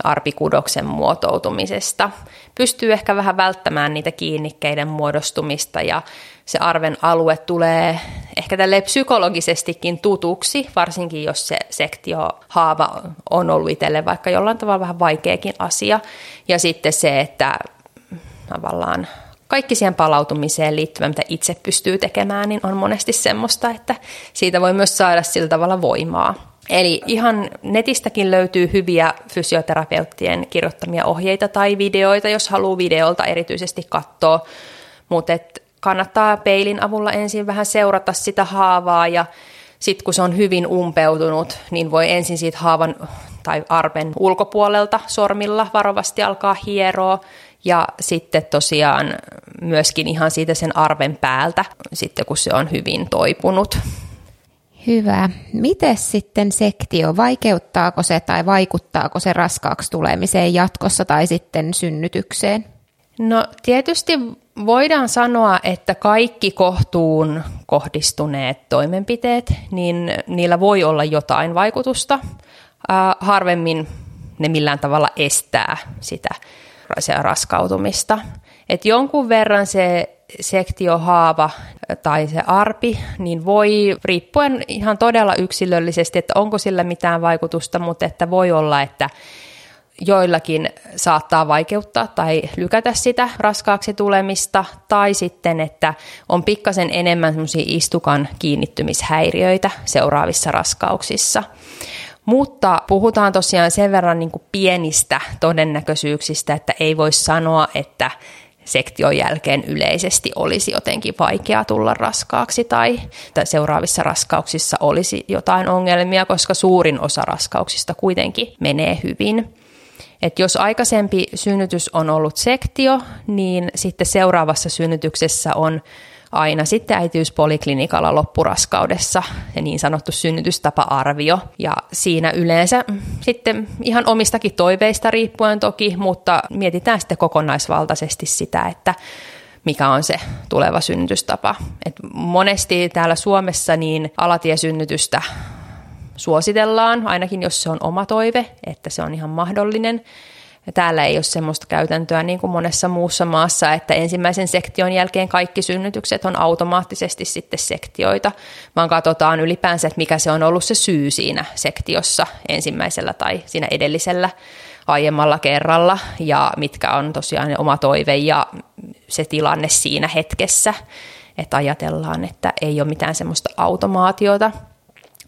ja arpikudoksen muotoutumisesta. Pystyy ehkä vähän välttämään niitä kiinnikkeiden muodostumista ja se arven alue tulee ehkä tälle psykologisestikin tutuksi, varsinkin jos se sektiohaava on ollut itselle vaikka jollain tavalla vähän vaikeakin asia. Ja sitten se, että tavallaan kaikki siihen palautumiseen liittyvä, mitä itse pystyy tekemään, niin on monesti semmoista, että siitä voi myös saada sillä tavalla voimaa. Eli ihan netistäkin löytyy hyviä fysioterapeuttien kirjoittamia ohjeita tai videoita, jos haluaa videolta erityisesti katsoa, mutta kannattaa peilin avulla ensin vähän seurata sitä haavaa ja sitten kun se on hyvin umpeutunut, niin voi ensin siitä haavan tai arven ulkopuolelta sormilla varovasti alkaa hieroa ja sitten tosiaan myöskin ihan siitä sen arven päältä, sitten kun se on hyvin toipunut. Hyvä. Miten sitten sektio, vaikeuttaako se tai vaikuttaako se raskaaksi tulemiseen jatkossa tai sitten synnytykseen? No tietysti voidaan sanoa, että kaikki kohtuun kohdistuneet toimenpiteet, niin niillä voi olla jotain vaikutusta. harvemmin ne millään tavalla estää sitä raskautumista. Et jonkun verran se sektiohaava tai se arpi, niin voi, riippuen ihan todella yksilöllisesti, että onko sillä mitään vaikutusta, mutta että voi olla, että joillakin saattaa vaikeuttaa tai lykätä sitä raskaaksi tulemista, tai sitten, että on pikkasen enemmän istukan kiinnittymishäiriöitä seuraavissa raskauksissa. Mutta puhutaan tosiaan sen verran niin kuin pienistä todennäköisyyksistä, että ei voi sanoa, että sektion jälkeen yleisesti olisi jotenkin vaikeaa tulla raskaaksi tai, tai seuraavissa raskauksissa olisi jotain ongelmia, koska suurin osa raskauksista kuitenkin menee hyvin. Et jos aikaisempi synnytys on ollut sektio, niin sitten seuraavassa synnytyksessä on aina sitten äitiyspoliklinikalla loppuraskaudessa ja niin sanottu synnytystapa-arvio. Ja siinä yleensä sitten ihan omistakin toiveista riippuen toki, mutta mietitään sitten kokonaisvaltaisesti sitä, että mikä on se tuleva synnytystapa. Et monesti täällä Suomessa niin alatiesynnytystä suositellaan, ainakin jos se on oma toive, että se on ihan mahdollinen. Ja täällä ei ole semmoista käytäntöä niin kuin monessa muussa maassa, että ensimmäisen sektion jälkeen kaikki synnytykset on automaattisesti sitten sektioita, vaan katsotaan ylipäänsä, että mikä se on ollut se syy siinä sektiossa ensimmäisellä tai siinä edellisellä aiemmalla kerralla ja mitkä on tosiaan ne oma toive ja se tilanne siinä hetkessä, että ajatellaan, että ei ole mitään semmoista automaatiota.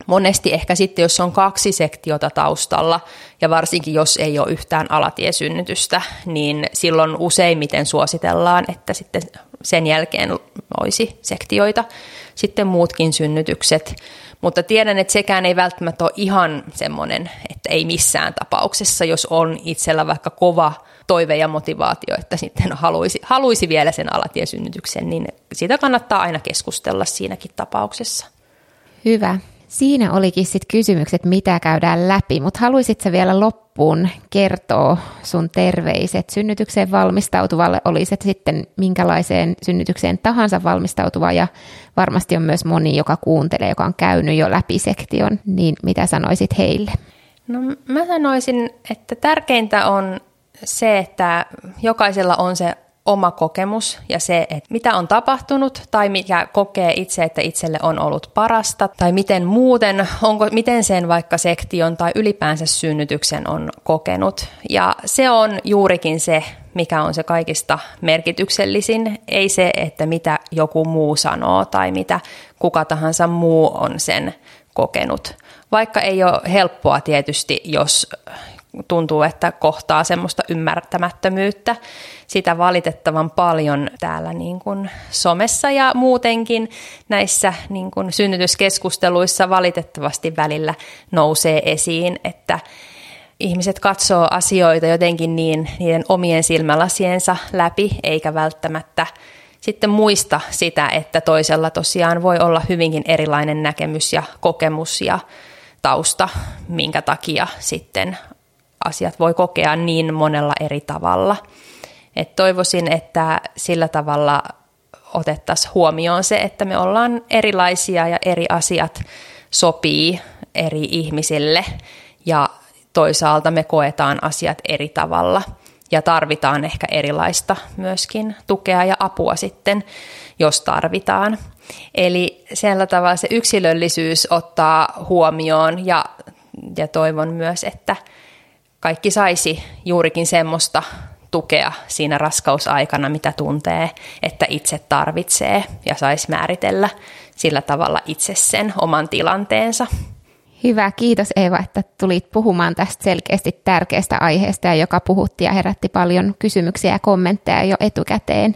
Monesti ehkä sitten, jos on kaksi sektiota taustalla, ja varsinkin jos ei ole yhtään alatiesynnytystä, niin silloin useimmiten suositellaan, että sitten sen jälkeen olisi sektioita, sitten muutkin synnytykset. Mutta tiedän, että sekään ei välttämättä ole ihan semmoinen, että ei missään tapauksessa, jos on itsellä vaikka kova toive ja motivaatio, että sitten haluaisi, haluaisi vielä sen alatiesynnytyksen, niin siitä kannattaa aina keskustella siinäkin tapauksessa. Hyvä. Siinä olikin sitten kysymykset, mitä käydään läpi, mutta haluaisitko vielä loppuun kertoa sun terveiset synnytykseen valmistautuvalle, oli se sitten minkälaiseen synnytykseen tahansa valmistautuva ja varmasti on myös moni, joka kuuntelee, joka on käynyt jo läpi sektion, niin mitä sanoisit heille? No mä sanoisin, että tärkeintä on se, että jokaisella on se oma kokemus ja se, että mitä on tapahtunut tai mikä kokee itse, että itselle on ollut parasta tai miten muuten, onko, miten sen vaikka sektion tai ylipäänsä synnytyksen on kokenut. Ja se on juurikin se, mikä on se kaikista merkityksellisin, ei se, että mitä joku muu sanoo tai mitä kuka tahansa muu on sen kokenut. Vaikka ei ole helppoa tietysti, jos tuntuu, että kohtaa semmoista ymmärtämättömyyttä. Sitä valitettavan paljon täällä niin kuin somessa ja muutenkin näissä niin kuin synnytyskeskusteluissa valitettavasti välillä nousee esiin, että ihmiset katsoo asioita jotenkin niin niiden omien silmälasiensa läpi, eikä välttämättä sitten muista sitä, että toisella tosiaan voi olla hyvinkin erilainen näkemys ja kokemus ja tausta, minkä takia sitten asiat voi kokea niin monella eri tavalla. Et toivoisin, että sillä tavalla otettaisiin huomioon se, että me ollaan erilaisia ja eri asiat sopii eri ihmisille ja toisaalta me koetaan asiat eri tavalla ja tarvitaan ehkä erilaista myöskin tukea ja apua sitten, jos tarvitaan. Eli sillä tavalla se yksilöllisyys ottaa huomioon ja, ja toivon myös, että kaikki saisi juurikin semmoista tukea siinä raskausaikana, mitä tuntee, että itse tarvitsee ja saisi määritellä sillä tavalla itse sen oman tilanteensa. Hyvä, kiitos Eeva, että tulit puhumaan tästä selkeästi tärkeästä aiheesta, joka puhutti ja herätti paljon kysymyksiä ja kommentteja jo etukäteen.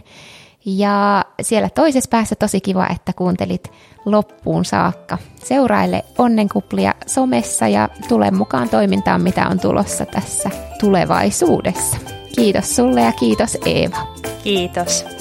Ja siellä toisessa päässä tosi kiva, että kuuntelit loppuun saakka. Seuraile onnenkuplia somessa ja tule mukaan toimintaan, mitä on tulossa tässä tulevaisuudessa. Kiitos sulle ja kiitos Eeva. Kiitos.